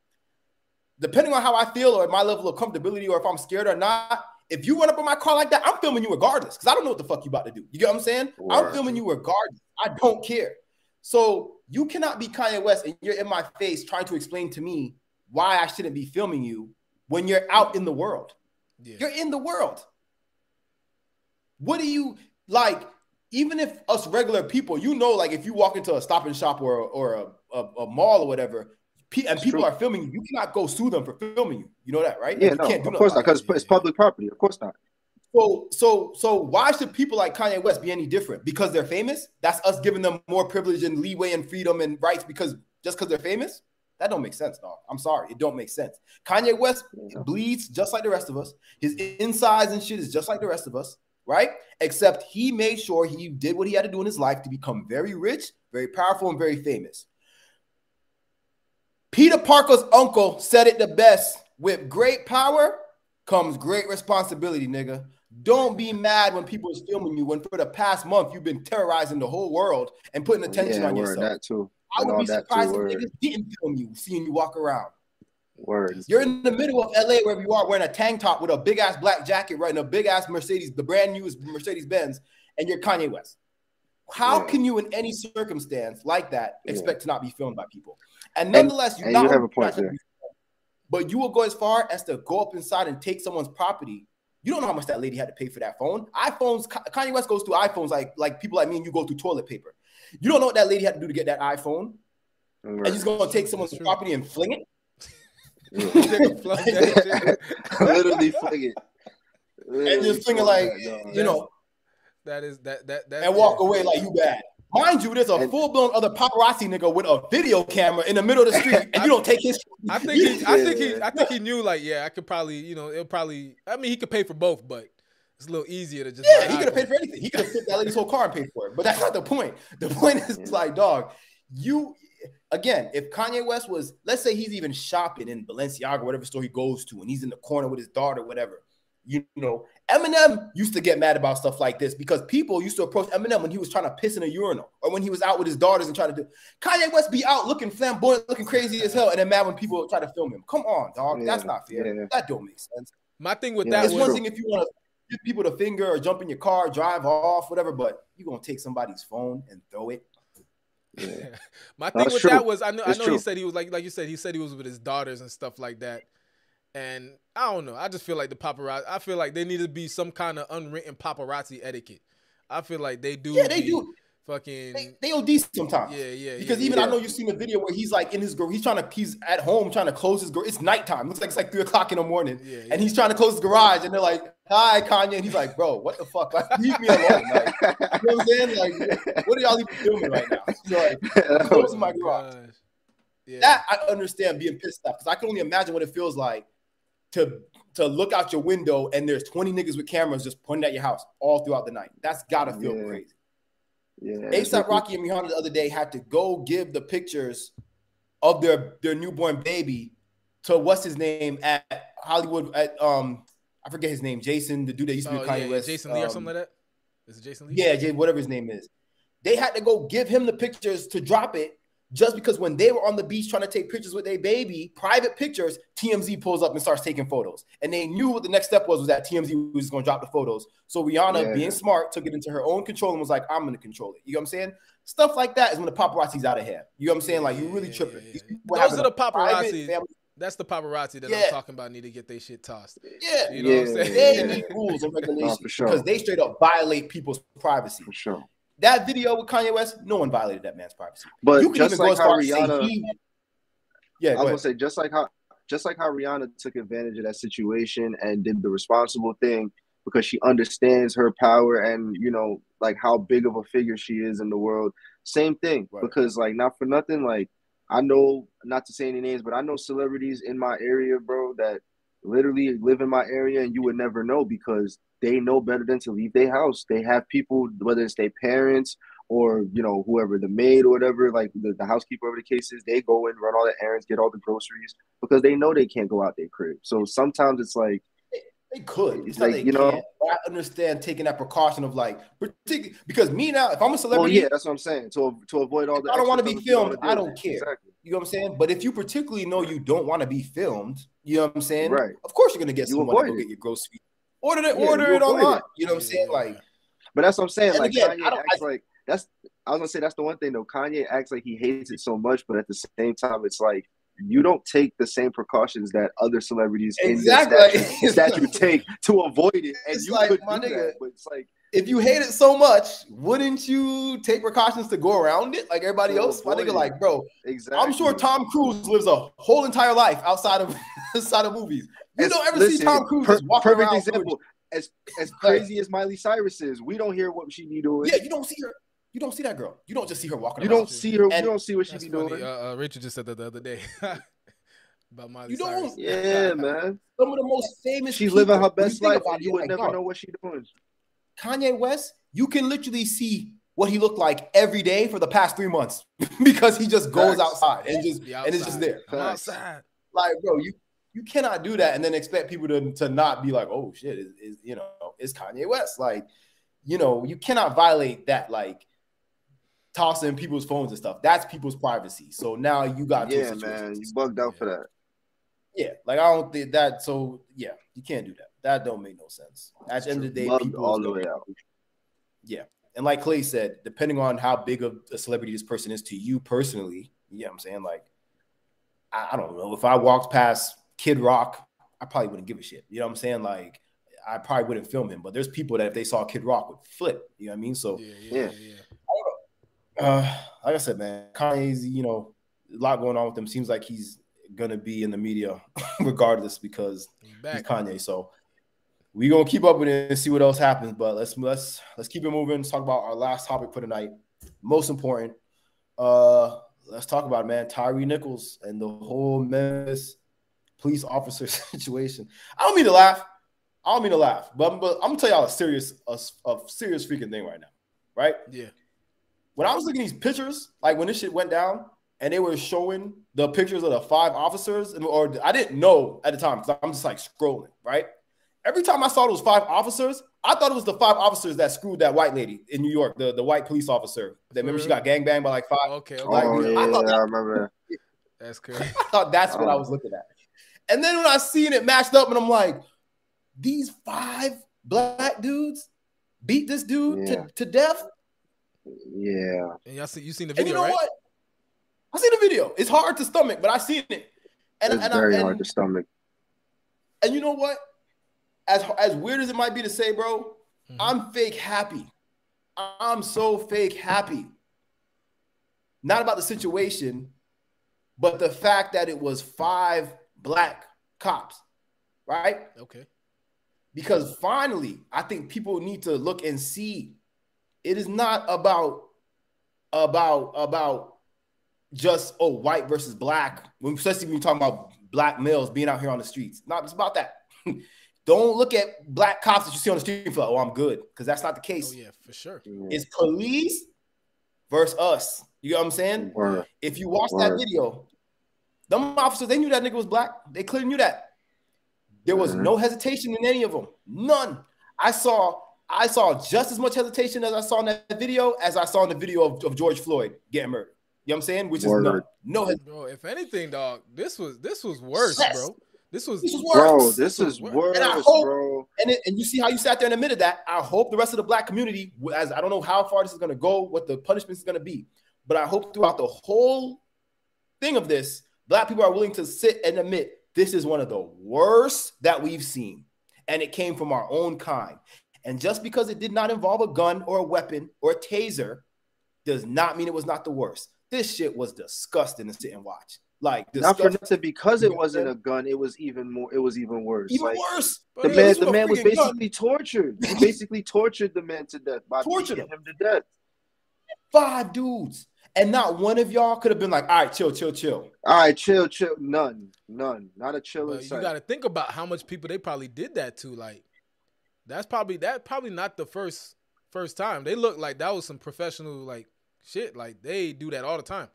Depending on how I feel or my level of comfortability, or if I'm scared or not, if you run up on my car like that, I'm filming you regardless because I don't know what the fuck you about to do. You get what I'm saying? I'm filming you regardless. I don't care. So you cannot be Kanye West and you're in my face trying to explain to me why I shouldn't be filming you when you're out in the world. Yeah. You're in the world. What do you like? Even if us regular people, you know, like if you walk into a stop and shop or or a, a, a mall or whatever, and people true. are filming you, you cannot go sue them for filming you. You know that, right? Yeah, like, no, of course not, because it's public property. Of course not. So, so, so, why should people like Kanye West be any different? Because they're famous? That's us giving them more privilege and leeway and freedom and rights because just because they're famous? That don't make sense, dog. I'm sorry, it don't make sense. Kanye West yeah. bleeds just like the rest of us. His insides and shit is just like the rest of us, right? Except he made sure he did what he had to do in his life to become very rich, very powerful, and very famous. Peter Parker's uncle said it the best with great power comes great responsibility, nigga. Don't be mad when people is filming you. When for the past month you've been terrorizing the whole world and putting attention yeah, on word, yourself. That too. I would be surprised too, if niggas didn't film you, seeing you walk around. Word. You're in the middle of LA wherever you are, wearing a tank top with a big ass black jacket, riding a big ass Mercedes, the brand new Mercedes Benz, and you're Kanye West. How yeah. can you, in any circumstance like that, expect yeah. to not be filmed by people? And nonetheless, and, you, and you have a point there. But you will go as far as to go up inside and take someone's property. You don't know how much that lady had to pay for that phone. iPhones, Kanye West goes through iPhones like like people like me and you go through toilet paper. You don't know what that lady had to do to get that iPhone. Right. And he's gonna take someone's property and fling it. Literally fling it. Literally and just fling it like you know. That is that that that and walk away like you bad. Mind you, there's a full blown other paparazzi nigga with a video camera in the middle of the street, and you don't take his. I think he, I think he, I think he knew like, yeah, I could probably, you know, it'll probably. I mean, he could pay for both, but it's a little easier to just. Yeah, he could have paid for anything. He could have took that lady's whole car and paid for it. But that's not the point. The point is like, dog, you again, if Kanye West was, let's say he's even shopping in Balenciaga, whatever store he goes to, and he's in the corner with his daughter, whatever. You know, Eminem used to get mad about stuff like this because people used to approach Eminem when he was trying to piss in a urinal or when he was out with his daughters and trying to do. Kanye West be out looking flamboyant, looking crazy as hell, and then mad when people try to film him. Come on, dog, yeah, that's not fair. Yeah. That don't make sense. My thing with yeah, that it's one thing if you want to give people the finger or jump in your car, drive off, whatever, but you're gonna take somebody's phone and throw it. Yeah. My thing That's with true. that was I know I know he said he was like like you said he said he was with his daughters and stuff like that. And I don't know. I just feel like the paparazzi. I feel like there need to be some kind of unwritten paparazzi etiquette. I feel like they do. Yeah, they do. Fucking. They, they OD sometimes. Yeah, yeah. Because yeah, even yeah. I know you've seen a video where he's like in his girl. He's trying to. He's at home trying to close his. Garage. It's nighttime. Looks like it's like three o'clock in the morning. Yeah, and he's trying to close his garage, and they're like, "Hi, Kanye," and he's like, "Bro, what the fuck? Like, leave me alone." Like, you know what I'm saying? Like, what are y'all even filming right now? He's like, closing my garage. Yeah. That I understand being pissed off because I can only imagine what it feels like to to look out your window and there's 20 niggas with cameras just pointing at your house all throughout the night. That's gotta feel yeah. crazy. Yeah. ASAP Rocky and Rihanna the other day had to go give the pictures of their their newborn baby to what's his name at Hollywood at um I forget his name, Jason, the dude that used to be oh, Kanye yeah, West. Jason Lee um, or something like that. Is it Jason Lee? Yeah, Jay, whatever his name is. They had to go give him the pictures to drop it just because when they were on the beach trying to take pictures with their baby, private pictures, TMZ pulls up and starts taking photos. And they knew what the next step was was that TMZ was going to drop the photos. So Rihanna, yeah. being smart, took it into her own control and was like, I'm going to control it. You know what I'm saying? Stuff like that is when the paparazzi's out of hand. You know what I'm saying? Like, you really tripping. Yeah, yeah, Those are the paparazzi. That's the paparazzi that Yeah. I'm talking about. Need to get their shit tossed. Yeah. You know what I'm saying? They need rules and regulations for sure. because they straight up violate people's privacy. For sure. That video with Kanye West, no one violated that man's privacy. But you can just even go like as how Rihanna, he, yeah, I go was gonna say just like how just like how Rihanna took advantage of that situation and did the responsible thing because she understands her power and you know like how big of a figure she is in the world. Same thing Right. because like not for nothing like I know not to say any names, but I know celebrities in my area, bro, that literally live in my area and you would never know because they know better than to leave their house. They have people, whether it's their parents or you know whoever the maid or whatever, like the, the housekeeper, whatever the case is, they go and run all the errands, get all the groceries because they know they can't go out their crib. So sometimes it's like They could. It's like, they you know- can't, I understand taking that precaution of like, particularly because me now, if I'm a well, celebrity, yeah, that's what I'm saying. To to avoid all the I don't be stuff that you filmed, I do. don't care. Exactly. you know what I'm saying. But if you particularly know you don't want to be filmed, you know what I'm saying. Right. Of course, you're gonna get You someone to go get your groceries. Order it. Yeah, order it online. it. You know what I'm saying? Like, But that's what I'm saying. Like again, Kanye I acts like that's. I was gonna say that's the one thing though. Kanye acts like he hates it so much, but at the same time, it's like you don't take the same precautions that other celebrities Exactly. in the statute, statute take to avoid it, and It's you like, could my do nigga, that. But it's like if you hate it so much, wouldn't you take precautions to go around it like everybody else? My nigga, it. like, bro, exactly. I'm sure Tom Cruise lives a whole entire life outside of outside of movies. You As- don't ever see Tom Cruise per- just walking perfect example. As as crazy as Miley Cyrus is, we don't hear what she be doing. Yeah, you don't see her. You don't see that girl. You don't just see her walking you don't see her. And you don't see what she be funny. doing. Uh, uh, Rachel just said that the other day about Miley You don't- Cyrus. yeah, man. Some of the most famous. She's people, living her best life, about and it, you would like, never dog, know what she doing. Kanye West, you can literally see what he looked like every day for the past three months because he just goes Facts. outside and just Be and it's just there. I'm outside. Like, bro, you You cannot do that and then expect people to, to not be like, oh shit, is, is you know, it's Kanye West. Like, you know, you cannot violate that, like tossing people's phones and stuff. That's people's privacy. So now you got yeah, man, you bugged out for that. Yeah, like I don't think that. So yeah, you can't do that. That don't make no sense. At the end of the day, people all the way out. Yeah, and like Clay said, depending on how big of a celebrity this person is to you personally, yeah, I'm saying like, I, I don't know if I walked past Kid Rock, I probably wouldn't give a shit. You know what I'm saying? Like, I probably wouldn't film him. But there's people that if they saw Kid Rock would flip. You know what I mean? So yeah, yeah. yeah. Uh, like I said, man, Kanye's you know a lot going on with him. Seems like he's gonna be in the media regardless because he's, Kanye. So we gonna keep up with it and see what else happens. But let's let's let's keep it moving. Let's talk about our last topic for tonight. Most important. Uh, let's talk about it, man. Tyre Nichols and the whole Memphis police officer situation. I don't mean to laugh. I don't mean to laugh, but, but I'm gonna tell y'all a serious a, a serious freaking thing right now, right? Yeah when I was looking at these pictures, like when this shit went down and they were showing the pictures of the five officers, or I didn't know at the time because I'm just like scrolling, right? Every time I saw those five officers, I thought it was the five officers that screwed that white lady in New York, the, the white police officer. That remember she got gang banged by like five. Okay, okay. Oh, yeah, I, thought that, I remember. That's crazy. I thought that's oh. what I was looking at. And then when I seen it matched up, and I'm like, these five black dudes beat this dude yeah. to, to death. Yeah. And y'all see you seen the video, you know right? What? I seen the video. It's hard to stomach, but I seen it. And, it's and very I, and, hard to stomach. And you know what? As as weird as it might be to say, bro, mm-hmm. I'm fake happy. I'm so fake happy. Not about the situation, but the fact that it was five black cops, right? Okay. Because finally, I think people need to look and see it is not about about about just oh white versus black. When especially when you're talking about black males being out here on the streets. Not just about that. Don't look at black cops that you see on the street for oh I'm good because that's not the case. Oh yeah, for sure. It's police versus us. You know what I'm saying? Word. If you watch Word. that video, them officers they knew that nigga was black. They clearly knew that. There was mm-hmm. no hesitation in any of them. None. I saw I saw just as much hesitation as I saw in that video as I saw in the video of, of George Floyd getting murdered. You know what I'm saying? Which is no, no. Bro, if anything, dog, this was this was worse, yes. bro. This was, this was worse. Bro, this, this is worse, and I hope, bro. And, it, and you see how you sat there and admitted that. I hope the rest of the black community, as I don't know how far this is going to go, what the punishment is going to be, but I hope throughout the whole thing of this, black people are willing to sit and admit this is one of the worst that we've seen, and it came from our own kind. And just because it did not involve a gun or a weapon or a taser does not mean it was not the worst. This shit was disgusting to sit and watch. Like not for nothing, because it wasn't a gun, it was even more. It was even worse. Even like, worse. The man, the man was basically gun. tortured. He basically tortured the man to death by tortured him. him to death. Five dudes, and not one of y'all could have been like, "All right, chill, chill, chill." All right, chill, chill. None, none, not a chill. You got to think about how much people they probably did that to. Like, that's probably that probably not the first first time. They look like that was some professional like shit. Like they do that all the time.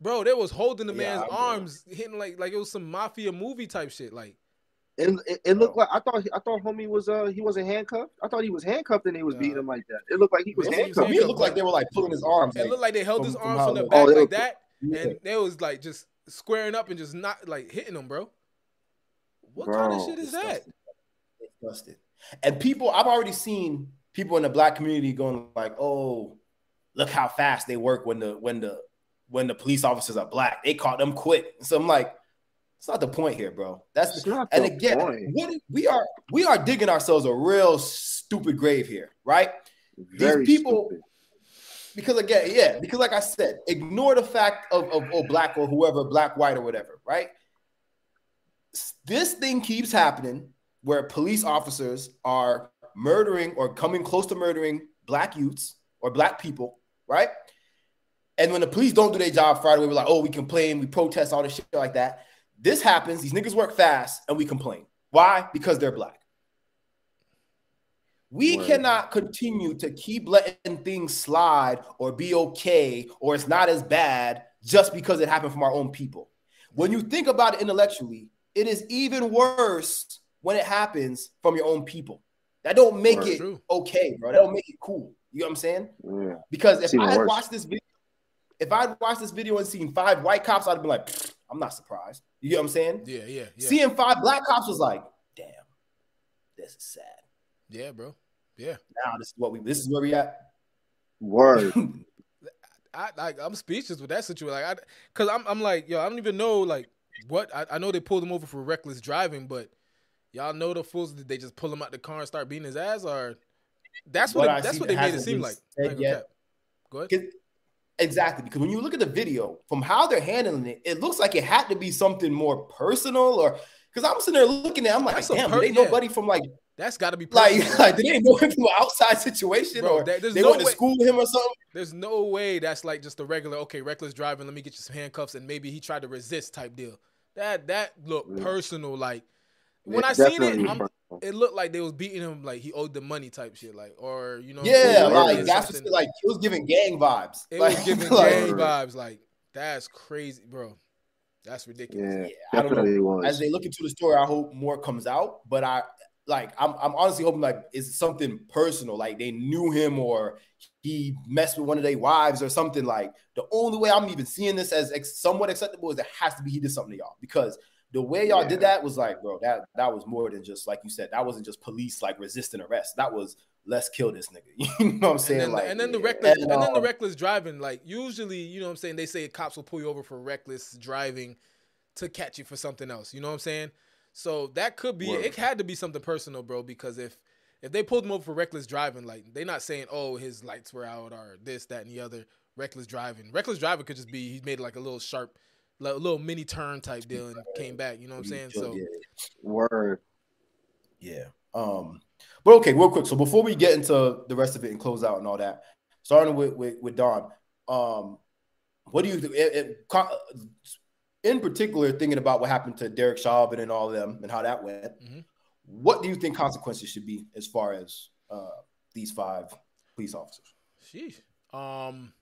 Bro, they was holding the yeah, man's arms, hitting like like it was some mafia movie type shit. Like it, it, it, looked like I thought I thought homie was uh he wasn't handcuffed. I thought he was handcuffed and they was yeah. beating him like that. It looked like he was handcuffed. it looked like they were like pulling his arms. It like, looked like they held from, his arms from, from the back oh, like that, yeah. and they was like just squaring up and just not like hitting him, bro. What bro, kind of shit is that? Disgusted. And people, I've already seen people in the black community going like, "Oh, look how fast they work when the when the when the police officers are black. They caught them quick." So I'm like, it's not the point here, bro. That's the, and again, what, we are we are digging ourselves a real stupid grave here, right? Very These people. Stupid. Because again, yeah, because like I said, ignore the fact of, of oh, black or whoever, black, white, or whatever, right? This thing keeps happening where police officers are murdering or coming close to murdering black youths or black people, right? And when the police don't do their job Friday, we're like, oh, we complain, we protest, all this shit like that. This happens, these niggas work fast, and we complain. Why? Because they're black. We Word. cannot continue to keep letting things slide or be okay or it's not as bad just because it happened from our own people. When you think about it intellectually, it is even worse when it happens from your own people. That don't make it true. okay, bro. That don't make it cool. You know what I'm saying? Yeah. Because if I had watched this video, if I'd watched this video and seen five white cops, I'd have been like, I'm not surprised. You know what I'm saying? Yeah, yeah, yeah. Seeing five black cops was like, damn, this is sad. Yeah, bro. Yeah. Now this is what we this is where we at. Word. I like I'm speechless with that situation. Like I cause I'm I'm like, yo, I don't even know like what I, I know they pulled him over for reckless driving, but y'all know the fools did they just pull him out the car and start beating his ass or that's what, what it, that's what they made it seem like. Go ahead. Exactly, because when you look at the video, from how they're handling it, it looks like it had to be something more personal, or because I'm sitting there looking at, it, I'm like, damn, per- ain't yeah. nobody from like that's got to be like, like they didn't know him from an outside situation, Bro, or they no went to school with him or something. There's no way that's like just a regular okay, reckless driving. Let me get you some handcuffs, and maybe he tried to resist type deal. That that looked yeah. personal. Like when I seen it, I'm, it looked like they was beating him like he owed the money type shit, like or you know, yeah, like that's what, like it was giving gang vibes. It like, was giving like, gang vibes. Like that's crazy, bro. That's ridiculous. Yeah, yeah I don't know. Was. As they look into the story, I hope more comes out. But I like I'm I'm honestly hoping like it's something personal, like they knew him or he messed with one of their wives or something. Like the only way I'm even seeing this as ex- somewhat acceptable is it has to be he did something to y'all because the way y'all yeah. did that was like, bro, that that was more than just like you said. That wasn't just police like resisting arrest. That was let's kill this nigga. You know what I'm saying? And then, like, and then the reckless, and, and then the reckless driving. Like usually, you know what I'm saying. They say cops will pull you over for reckless driving to catch you for something else. You know what I'm saying? So that could be. Word. It had to be something personal, bro. Because if if they pulled him over for reckless driving, like they're not saying, oh, his lights were out or this, that, and the other. Reckless driving. Reckless driving could just be he made like a little sharp like a little mini turn type deal and came back. You know what I'm saying? So word. Yeah. Um. But okay, real quick. So before we get into the rest of it and close out and all that, starting with with, with Don, um, what do you think? In particular, thinking about what happened to Derek Chauvin and all of them and how that went, mm-hmm. what do you think consequences should be as far as uh, these five police officers? Sheesh. Um,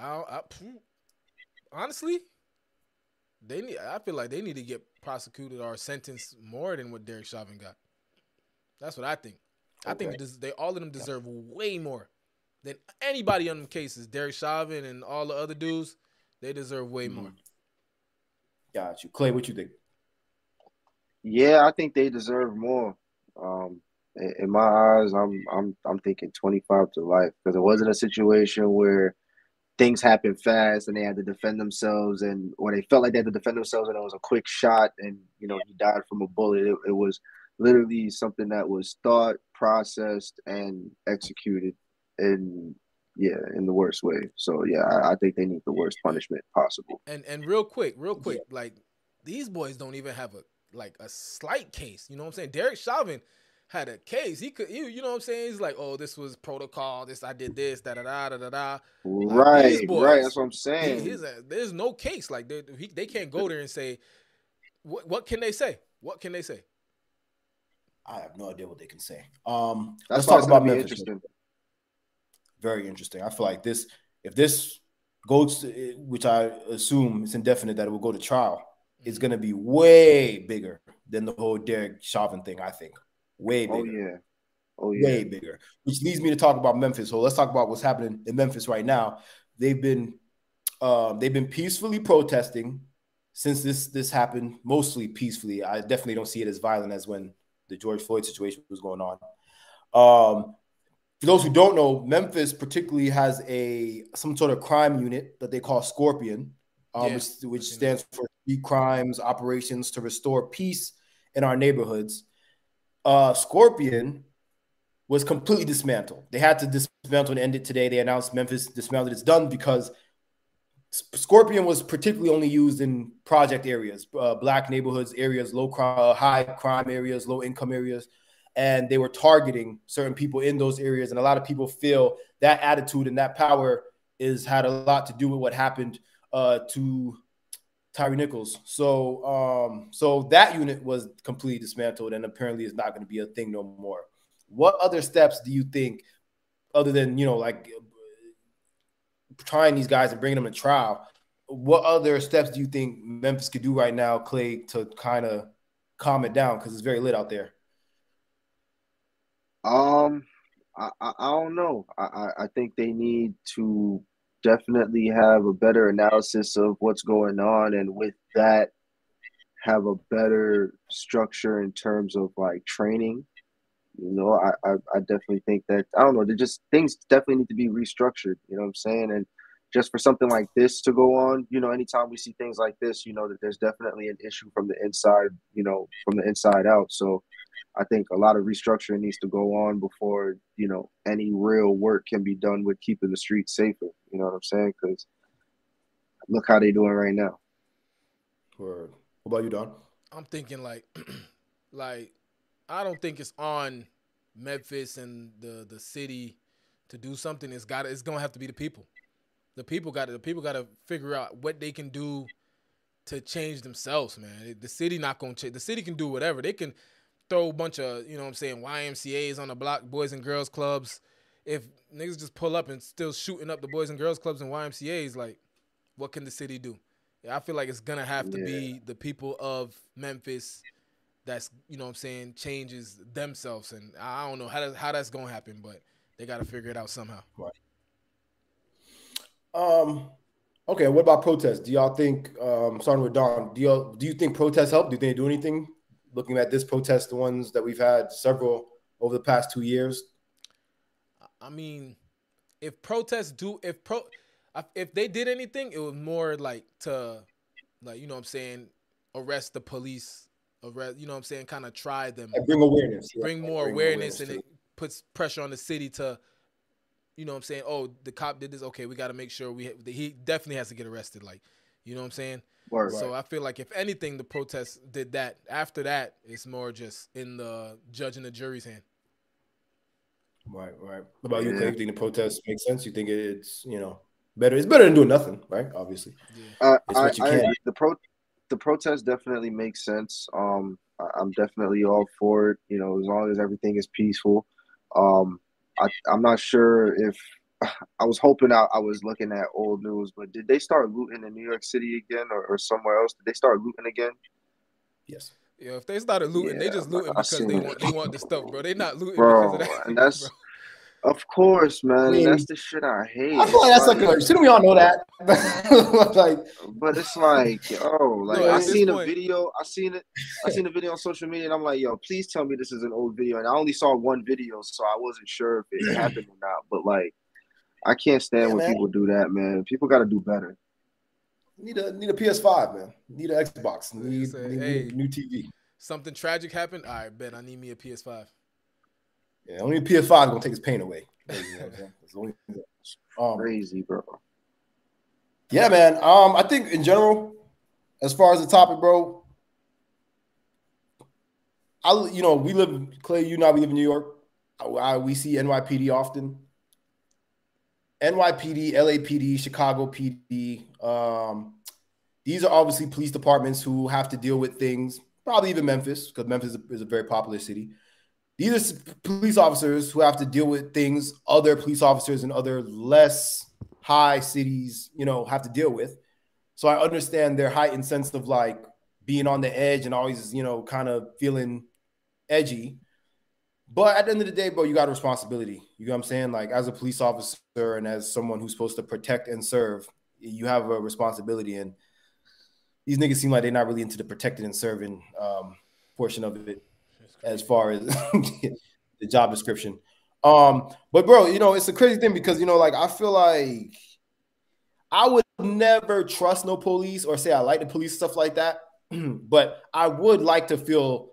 I, I, honestly, they need. I feel like they need to get prosecuted or sentenced more than what Derek Chauvin got. That's what I think. Okay. I think this, they all of them deserve way more than anybody on them cases. Derek Chauvin and all the other dudes, they deserve way mm-hmm. more. Got you, Clay. What you think? Yeah, I think they deserve more. Um, in my eyes, I'm I'm I'm thinking 25 to life because it wasn't a situation where things happened fast and they had to defend themselves and or they felt like they had to defend themselves and it was a quick shot and you know he died from a bullet. It, it was literally something that was thought processed and executed in yeah in the worst way. So yeah I, I think they need the worst punishment possible. And and real quick real quick like these boys don't even have a like a slight case. You know what i'm saying? Derek chauvin had a case, he could, you, you know what I'm saying? He's like, oh, this was protocol. This I did this, da da da da da da. Right, boys, right. That's what I'm saying. He, a, there's no case like they, he, they can't go there and say, what, what can they say? What can they say? I have no idea what they can say. Um, That's let's talk about Memphis. Interesting. Very interesting. I feel like this, if this goes, to, which I assume it's indefinite that it will go to trial, it's mm-hmm. going to be way bigger than the whole Derek Chauvin thing. I think way oh, bigger. Oh yeah. Oh yeah. Way bigger. Which leads me to talk about Memphis. So let's talk about what's happening in Memphis right now. They've been um, they've been peacefully protesting since this this happened, mostly peacefully. I definitely don't see it as violent as when the George Floyd situation was going on. Um, for those who don't know, Memphis particularly has a some sort of crime unit that they call Scorpion, um, yeah. which, which stands for Crimes Operations to Restore Peace in Our Neighborhoods uh, Scorpion was completely dismantled. They had to dismantle and end it today. They announced Memphis dismantled. It's done because Scorpion was particularly only used in project areas, uh, black neighborhoods, areas, low crime, uh, high crime areas, low income areas, and they were targeting certain people in those areas. And a lot of people feel that attitude and that power is had a lot to do with what happened uh, to Tyre Nichols. So um, so that unit was completely dismantled and apparently is not going to be a thing no more. What other steps do you think, other than you know, like trying these guys and bringing them to trial? what other steps do you think Memphis could do right now, Clay, to kind of calm it down because it's very lit out there? Um, I, I, I don't know. I, I think they need to definitely have a better analysis of what's going on, and with that, have a better structure in terms of like training. You know, I, I, I definitely think that I don't know. They just things definitely need to be restructured. You know what I'm saying? And just for something like this to go on, you know, anytime we see things like this, you know that there's definitely an issue from the inside, you know, from the inside out. So I think a lot of restructuring needs to go on before, you know, any real work can be done with keeping the streets safer. You know what I'm saying? Because look how they're doing right now. Word. What about you, Don? I'm thinking like, like, I don't think it's on Memphis and the the city to do something. It's got it's gonna have to be the people. The people got to the people got to figure out what they can do to change themselves, man. The city not gonna change. The city can do whatever. They can throw a bunch of you know what I'm saying YMCA's on the block, boys and girls clubs. If niggas just pull up and still shooting up the boys and girls clubs and YMCA's, like, what can the city do? I feel like it's gonna have to yeah. be the people of Memphis that's you know what I'm saying changes themselves, and I don't know how that, how that's gonna happen, but they got to figure it out somehow. Right. Um. Okay. What about protests? Do y'all think? Um. Starting with Don. Do y'all do you think protests help? Do they do anything? Looking at this protest, the ones that we've had several over the past two years. I mean, if protests do, if pro, if they did anything, it was more like to, like you know what I'm saying, arrest the police, arrest, you know what I'm saying, kind of try them, like bring awareness, bring yeah. more bring awareness, awareness, and it puts pressure on the city to, you know what I'm saying, oh the cop did this, okay, we got to make sure we he definitely has to get arrested, like you know what I'm saying. Word, so right. I feel like if anything, the protests did that. After that, it's more just in the judge and the jury's hand. Right, right. What about yeah. you? Think the protests make sense? You think it's you know better. It's better than doing nothing, right? Obviously. Yeah. Uh, I, I, the pro the protest definitely makes sense. Um, I, am definitely all for it. You know, as long as everything is peaceful. Um, I, I'm not sure if I was hoping I, I was looking at old news, but did they start looting in New York City again or, or somewhere else? Did they start looting again? Yes. Yeah, if they started looting, yeah, they just looting because they want they want the stuff, bro. They not looting bro, because of that. And that's bro. Of course, man. I mean, that's the shit I hate. I feel like that's like, like a shouldn't we all know that? like, but it's like, oh, like no, I seen a video. I seen it. I seen a video on social media, and I'm like, yo, please tell me this is an old video. And I only saw one video, so I wasn't sure if it happened or not. But like, I can't stand yeah, when man. people do that, man. People got to do better. Need a need a PS5, man. Need an Xbox. Need, say, need hey, new TV. Something tragic happened. All right, Ben. I need me a PS5. Yeah, only a PS5 is gonna take his pain away. um, crazy, bro. Yeah, man. Um, I think in general, as far as the topic, bro, I you know we live Clay, you know we live in New York. I, I, we see NYPD often. NYPD, LAPD, Chicago PD. Um, these are obviously police departments who have to deal with things. Probably even Memphis, because Memphis is a, is a very popular city these are police officers who have to deal with things other police officers in other less high cities, you know, have to deal with. So I understand their heightened sense of like being on the edge and always, you know, kind of feeling edgy. But at the end of the day, bro, you got a responsibility. You know what I'm saying? Like as a police officer and as someone who's supposed to protect and serve, you have a responsibility. And these niggas seem like they're not really into the protecting and serving um, portion of it as far as the job description. Um, but bro, you know, it's a crazy thing because you know, like I feel like I would never trust no police or say I like the police stuff like that, but I would like to feel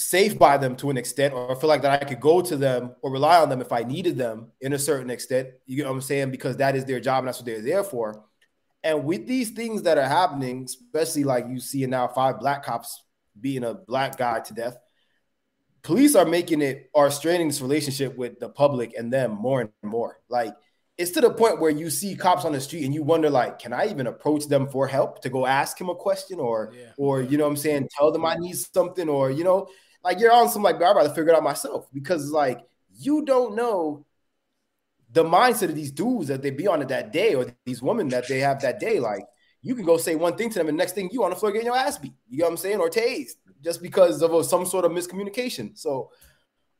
safe by them to an extent, or feel like that I could go to them or rely on them if I needed them in a certain extent. You know what I'm saying? Because that is their job and that's what they're there for. And with these things that are happening, especially like you see now five black cops being a black guy to death. Police are making it are straining this relationship with the public and them more and more. Like it's to the point where you see cops on the street and you wonder, like, can I even approach them for help to go ask him a question or yeah. or you know what I'm saying, tell them I need something, or you know, like you're on some like I'd rather figure it out myself because like you don't know the mindset of these dudes that they be on it that day, or these women that they have that day, like you can go say one thing to them, and next thing you on the floor getting your ass beat. You know what I'm saying, or tased just because of a, some sort of miscommunication. So,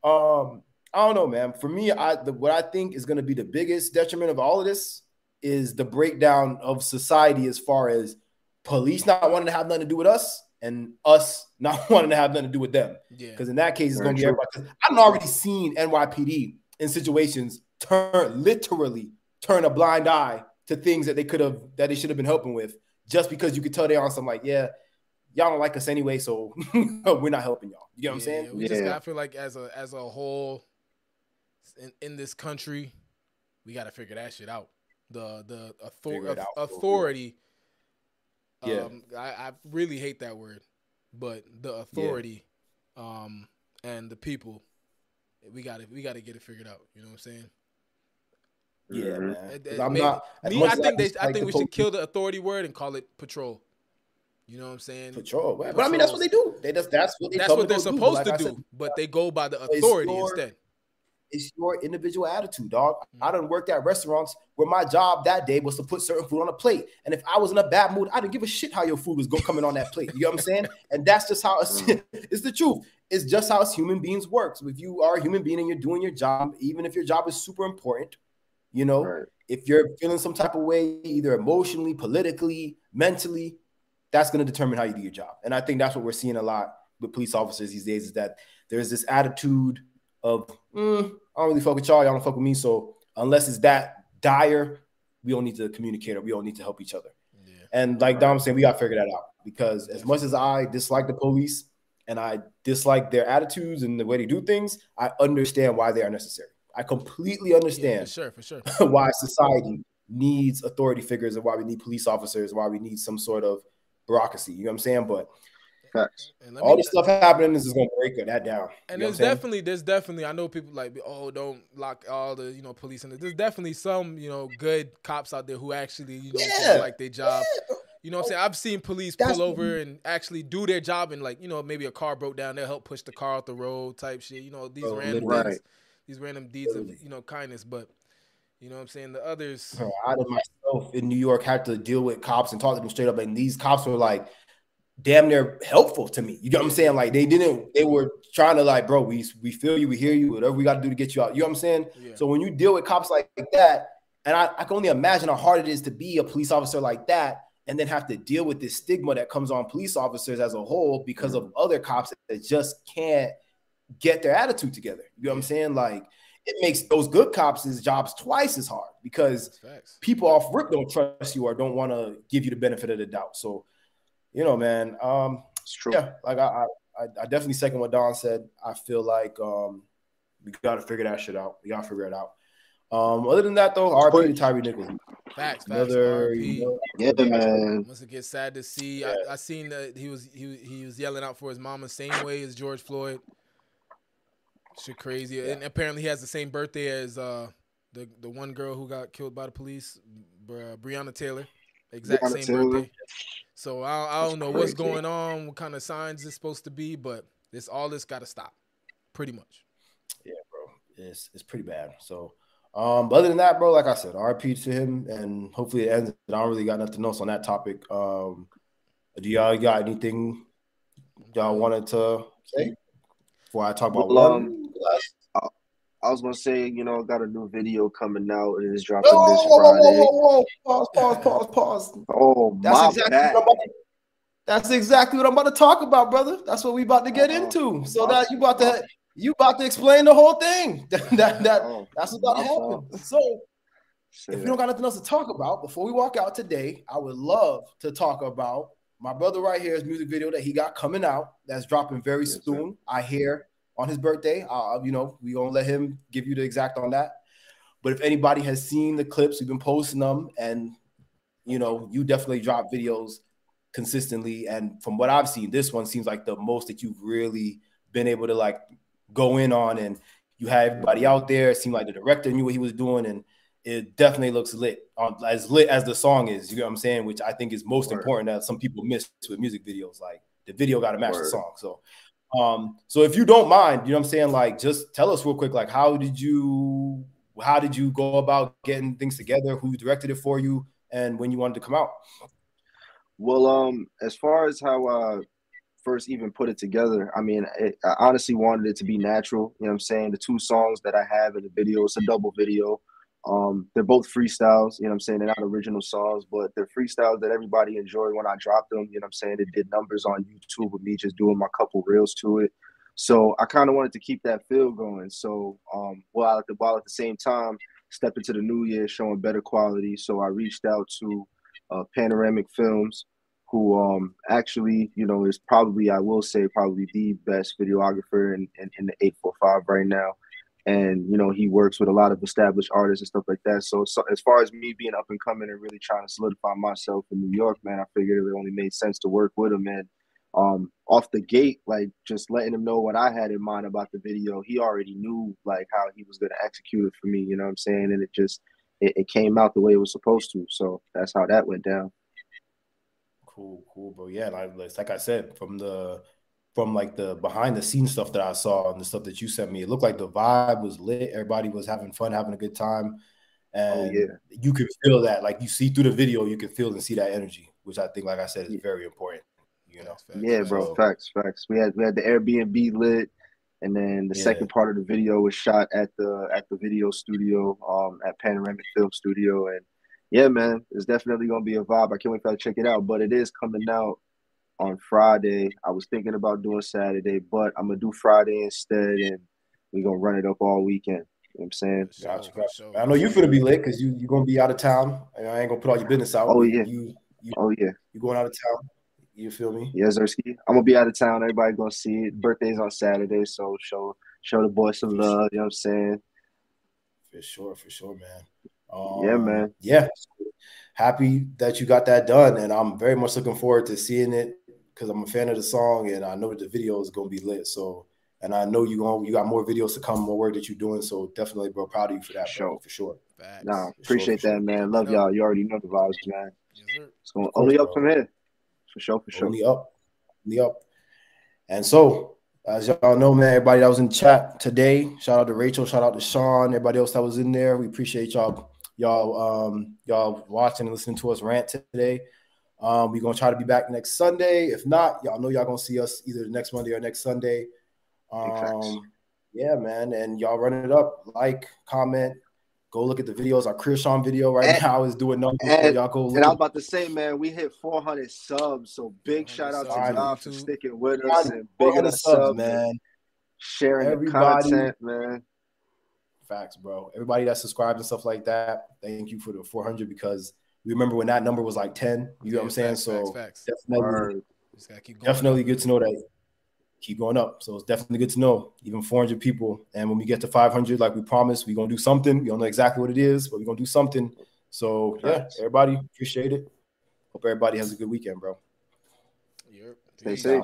um, I don't know, man. For me, I the, what I think is going to be the biggest detriment of all of this is the breakdown of society as far as police not wanting to have nothing to do with us and us not wanting to have nothing to do with them. Yeah. Because in that case, it's going to be everybody. I've already seen NYPD in situations turn literally turn a blind eye to things that they could have that they should have been helping with just because you could tell they're on some like, yeah, y'all don't like us anyway, so we're not helping y'all. You know what I'm saying? Yeah, we yeah. just I feel like as a as a whole in, in this country, we got to figure that shit out. The the author- authority. Yeah, um, I, I really hate that word, but the authority, yeah. um, and the people, we got to we got to get it figured out. You know what I'm saying? Yeah, man. I'm not. Me, I think they. I think we should kill the authority word and call it patrol. You know what I'm saying? Patrol. Patrol. But I mean, that's what they do. They just that's what they that's what they're supposed do. to do. Like but they go by the authority your, instead. It's your individual attitude, dog. Mm-hmm. I done worked at restaurants where my job that day was to put certain food on a plate, and if I was in a bad mood, I didn't give a shit how your food was going coming on that plate. You know what I'm saying? And that's just how it's, mm-hmm. it's the truth. It's just how human beings work. So if you are a human being and you're doing your job, even if your job is super important, you know, right. if you're feeling some type of way, either emotionally, politically, mentally, that's going to determine how you do your job. And I think that's what we're seeing a lot with police officers these days is that there's this attitude of, mm, I don't really fuck with y'all, y'all don't fuck with me. So unless it's that dire, we don't need to communicate or we don't need to help each other. Yeah. And like Dom said, we got to figure that out because as much as I dislike the police and I dislike their attitudes and the way they do things, I understand why they are necessary. I completely understand yeah, for sure, for sure. why society needs authority figures and why we need police officers, why we need some sort of bureaucracy. You know what I'm saying? But all this stuff happening is going to break that down. And there's definitely, there's definitely, I know people like, oh, don't lock all the, you know, police in it. There's definitely some, you know, good cops out there who actually, you know, yeah. like their job. Yeah. You know what I'm saying? I've seen police That's pull over and actually do their job and like, you know, maybe a car broke down, they'll help push the car off the road type shit. You know, these oh, random right. things, these random deeds of, you know, kindness. But you know what I'm saying? The others. I myself in New York had to deal with cops and talk to them straight up, and these cops were like damn near helpful to me. You know what I'm saying? Like they didn't, they were trying to like, bro, we we feel you, we hear you, whatever we got to do to get you out. You know what I'm saying? Yeah. So when you deal with cops like that, and I, I can only imagine how hard it is to be a police officer like that, and then have to deal with this stigma that comes on police officers as a whole because of other cops that just can't get their attitude together. You know what I'm saying? Like it makes those good cops' jobs twice as hard because people off rip don't trust you or don't want to give you the benefit of the doubt. So, you know, man, um, it's true. Yeah, like I, I, I definitely second what Don said. I feel like um, we got to figure that shit out. We got to figure it out. Um, other than that, though, RP to Tyre Nichols. Facts, Another, facts. You know, yeah, man. Once it gets sad to see, yeah. I, I seen that he was he he was yelling out for his mama, same way as George Floyd. Shit crazy. Yeah. And apparently he has the same birthday as uh the the one girl who got killed by the police, Bre- Breonna Taylor. Exact Breonna same Taylor. birthday. So I, I don't know crazy. what's going on, what kind of signs it's supposed to be, but this all this got to stop, pretty much. Yeah, bro, it's it's pretty bad. So, um, but other than that, bro, like I said, RP to him, and hopefully it ends. I don't really got nothing else on that topic. Um, do y'all got anything y'all wanted to say before I talk about well, one? Um, I, I was gonna say, you know, got a new video coming out and it's dropping whoa, this Friday. Whoa, whoa, whoa, Pause, pause, pause, pause. Oh that's my exactly bad. What to, that's exactly what I'm about to talk about, brother. That's what we about to get uh, into. So that you about to you about to explain the whole thing. that that oh, that's what's about to happen. So if you don't got nothing else to talk about before we walk out today, I would love to talk about my brother right here's music video that he got coming out that's dropping very yes, soon. Sir. I hear on his birthday. Uh, you know, we gonna let him give you the exact on that. But if anybody has seen the clips, we've been posting them, and you know, you definitely drop videos consistently. And from what I've seen, this one seems like the most that you've really been able to like go in on, and you had everybody out there. It seemed like the director knew what he was doing, and it definitely looks lit, um, as lit as the song is. You know what I'm saying? Which I think is most Word. important that some people miss with music videos. Like the video got to match Word. the song. So um, so if you don't mind, you know what I'm saying? Like, just tell us real quick, like, how did you how did you go about getting things together? Who directed it for you, and when you wanted to come out? Well, um, as far as how I first even put it together, I mean, it, I honestly wanted it to be natural. You know what I'm saying? The two songs that I have in the video, it's a double video. Um, they're both freestyles, you know what I'm saying? They're not original songs, but they're freestyles that everybody enjoyed when I dropped them. You know what I'm saying? It did numbers on YouTube with me just doing my couple reels to it. So I kind of wanted to keep that feel going. So um, while at the while at the same time step into the new year showing better quality. So I reached out to uh, Panoramic Films, who um, actually you know is probably I will say probably the best videographer in, in, in the 845 right now. And you know he works with a lot of established artists and stuff like that. So, so as far as me being up and coming and really trying to solidify myself in New York, man, I figured it only made sense to work with him and um, off the gate, like just letting him know what I had in mind about the video. He already knew like how he was gonna execute it for me. You know what I'm saying? And it just it, it came out the way it was supposed to. So that's how that went down. Cool, cool, bro. Yeah, like like I said, from the from like the behind the scenes stuff that I saw and the stuff that you sent me, it looked like the vibe was lit. Everybody was having fun, having a good time. Oh, and oh, yeah. you can feel that. Like you see through the video, you can feel and see that energy, which I think, like I said, is very important. You know. Yeah, bro. So, facts, facts. We had we had the Airbnb lit, and then the yeah. second part of the video was shot at the at the video studio, um, at Panoramic Film Studio, and yeah, man, it's definitely gonna be a vibe. I can't wait for you to check it out. But it is coming out on Friday. I was thinking about doing Saturday, but I'm gonna do Friday instead, and we're gonna run it up all weekend. You know what I'm saying? Gotcha, gotcha. I know you're gonna be late because you you're gonna be out of town. I ain't gonna put all your business out. Oh yeah. You, you, oh yeah. You going out of town? You feel me? Yes, Zersky. I'm gonna be out of town. Everybody gonna see it. Birthday's on Saturday, so show show the boys some love. You know what I'm saying? For sure, for sure, man. Um, yeah, man. Yeah. Happy that you got that done, and I'm very much looking forward to seeing it because I'm a fan of the song, and I know that the video is gonna be lit. So, and I know you going you got more videos to come, more work that you're doing. So definitely, bro, proud of you for that, bro, for sure. Nah, appreciate sure, that, sure. man. Love y'all. You already know the vibes, man. Yes, it's going only up from here for sure, for sure. Only up, only up. And so, as y'all know, man, everybody that was in chat today, shout out to Rachel, shout out to Sean, everybody else that was in there. We appreciate y'all, y'all, um, y'all watching and listening to us rant today. Um, we're gonna try to be back next Sunday. If not, y'all know y'all gonna see us either next Monday or next Sunday. Um, yeah, man, and y'all run it up, like, comment, Go look at the videos. Our Krishan video right and, now is doing numbers. And, y'all go. and I was about to say, man, we hit 400 subs. So big shout out to y'all for sticking with us and big subs, subs, man. Sharing Everybody, the content, man. Facts, bro. Everybody that subscribed and stuff like that, thank you for the 400 because we remember when that number was like 10. You know what I'm saying? Facts, so facts, facts. definitely, definitely good to know that keep going up. So it's definitely good to know, even 400 people. And when we get to 500, like we promised, we're going to do something. We don't know exactly what it is, but we're going to do something. So, yeah, everybody, appreciate it. Hope everybody has a good weekend, bro. Yep. Stay safe.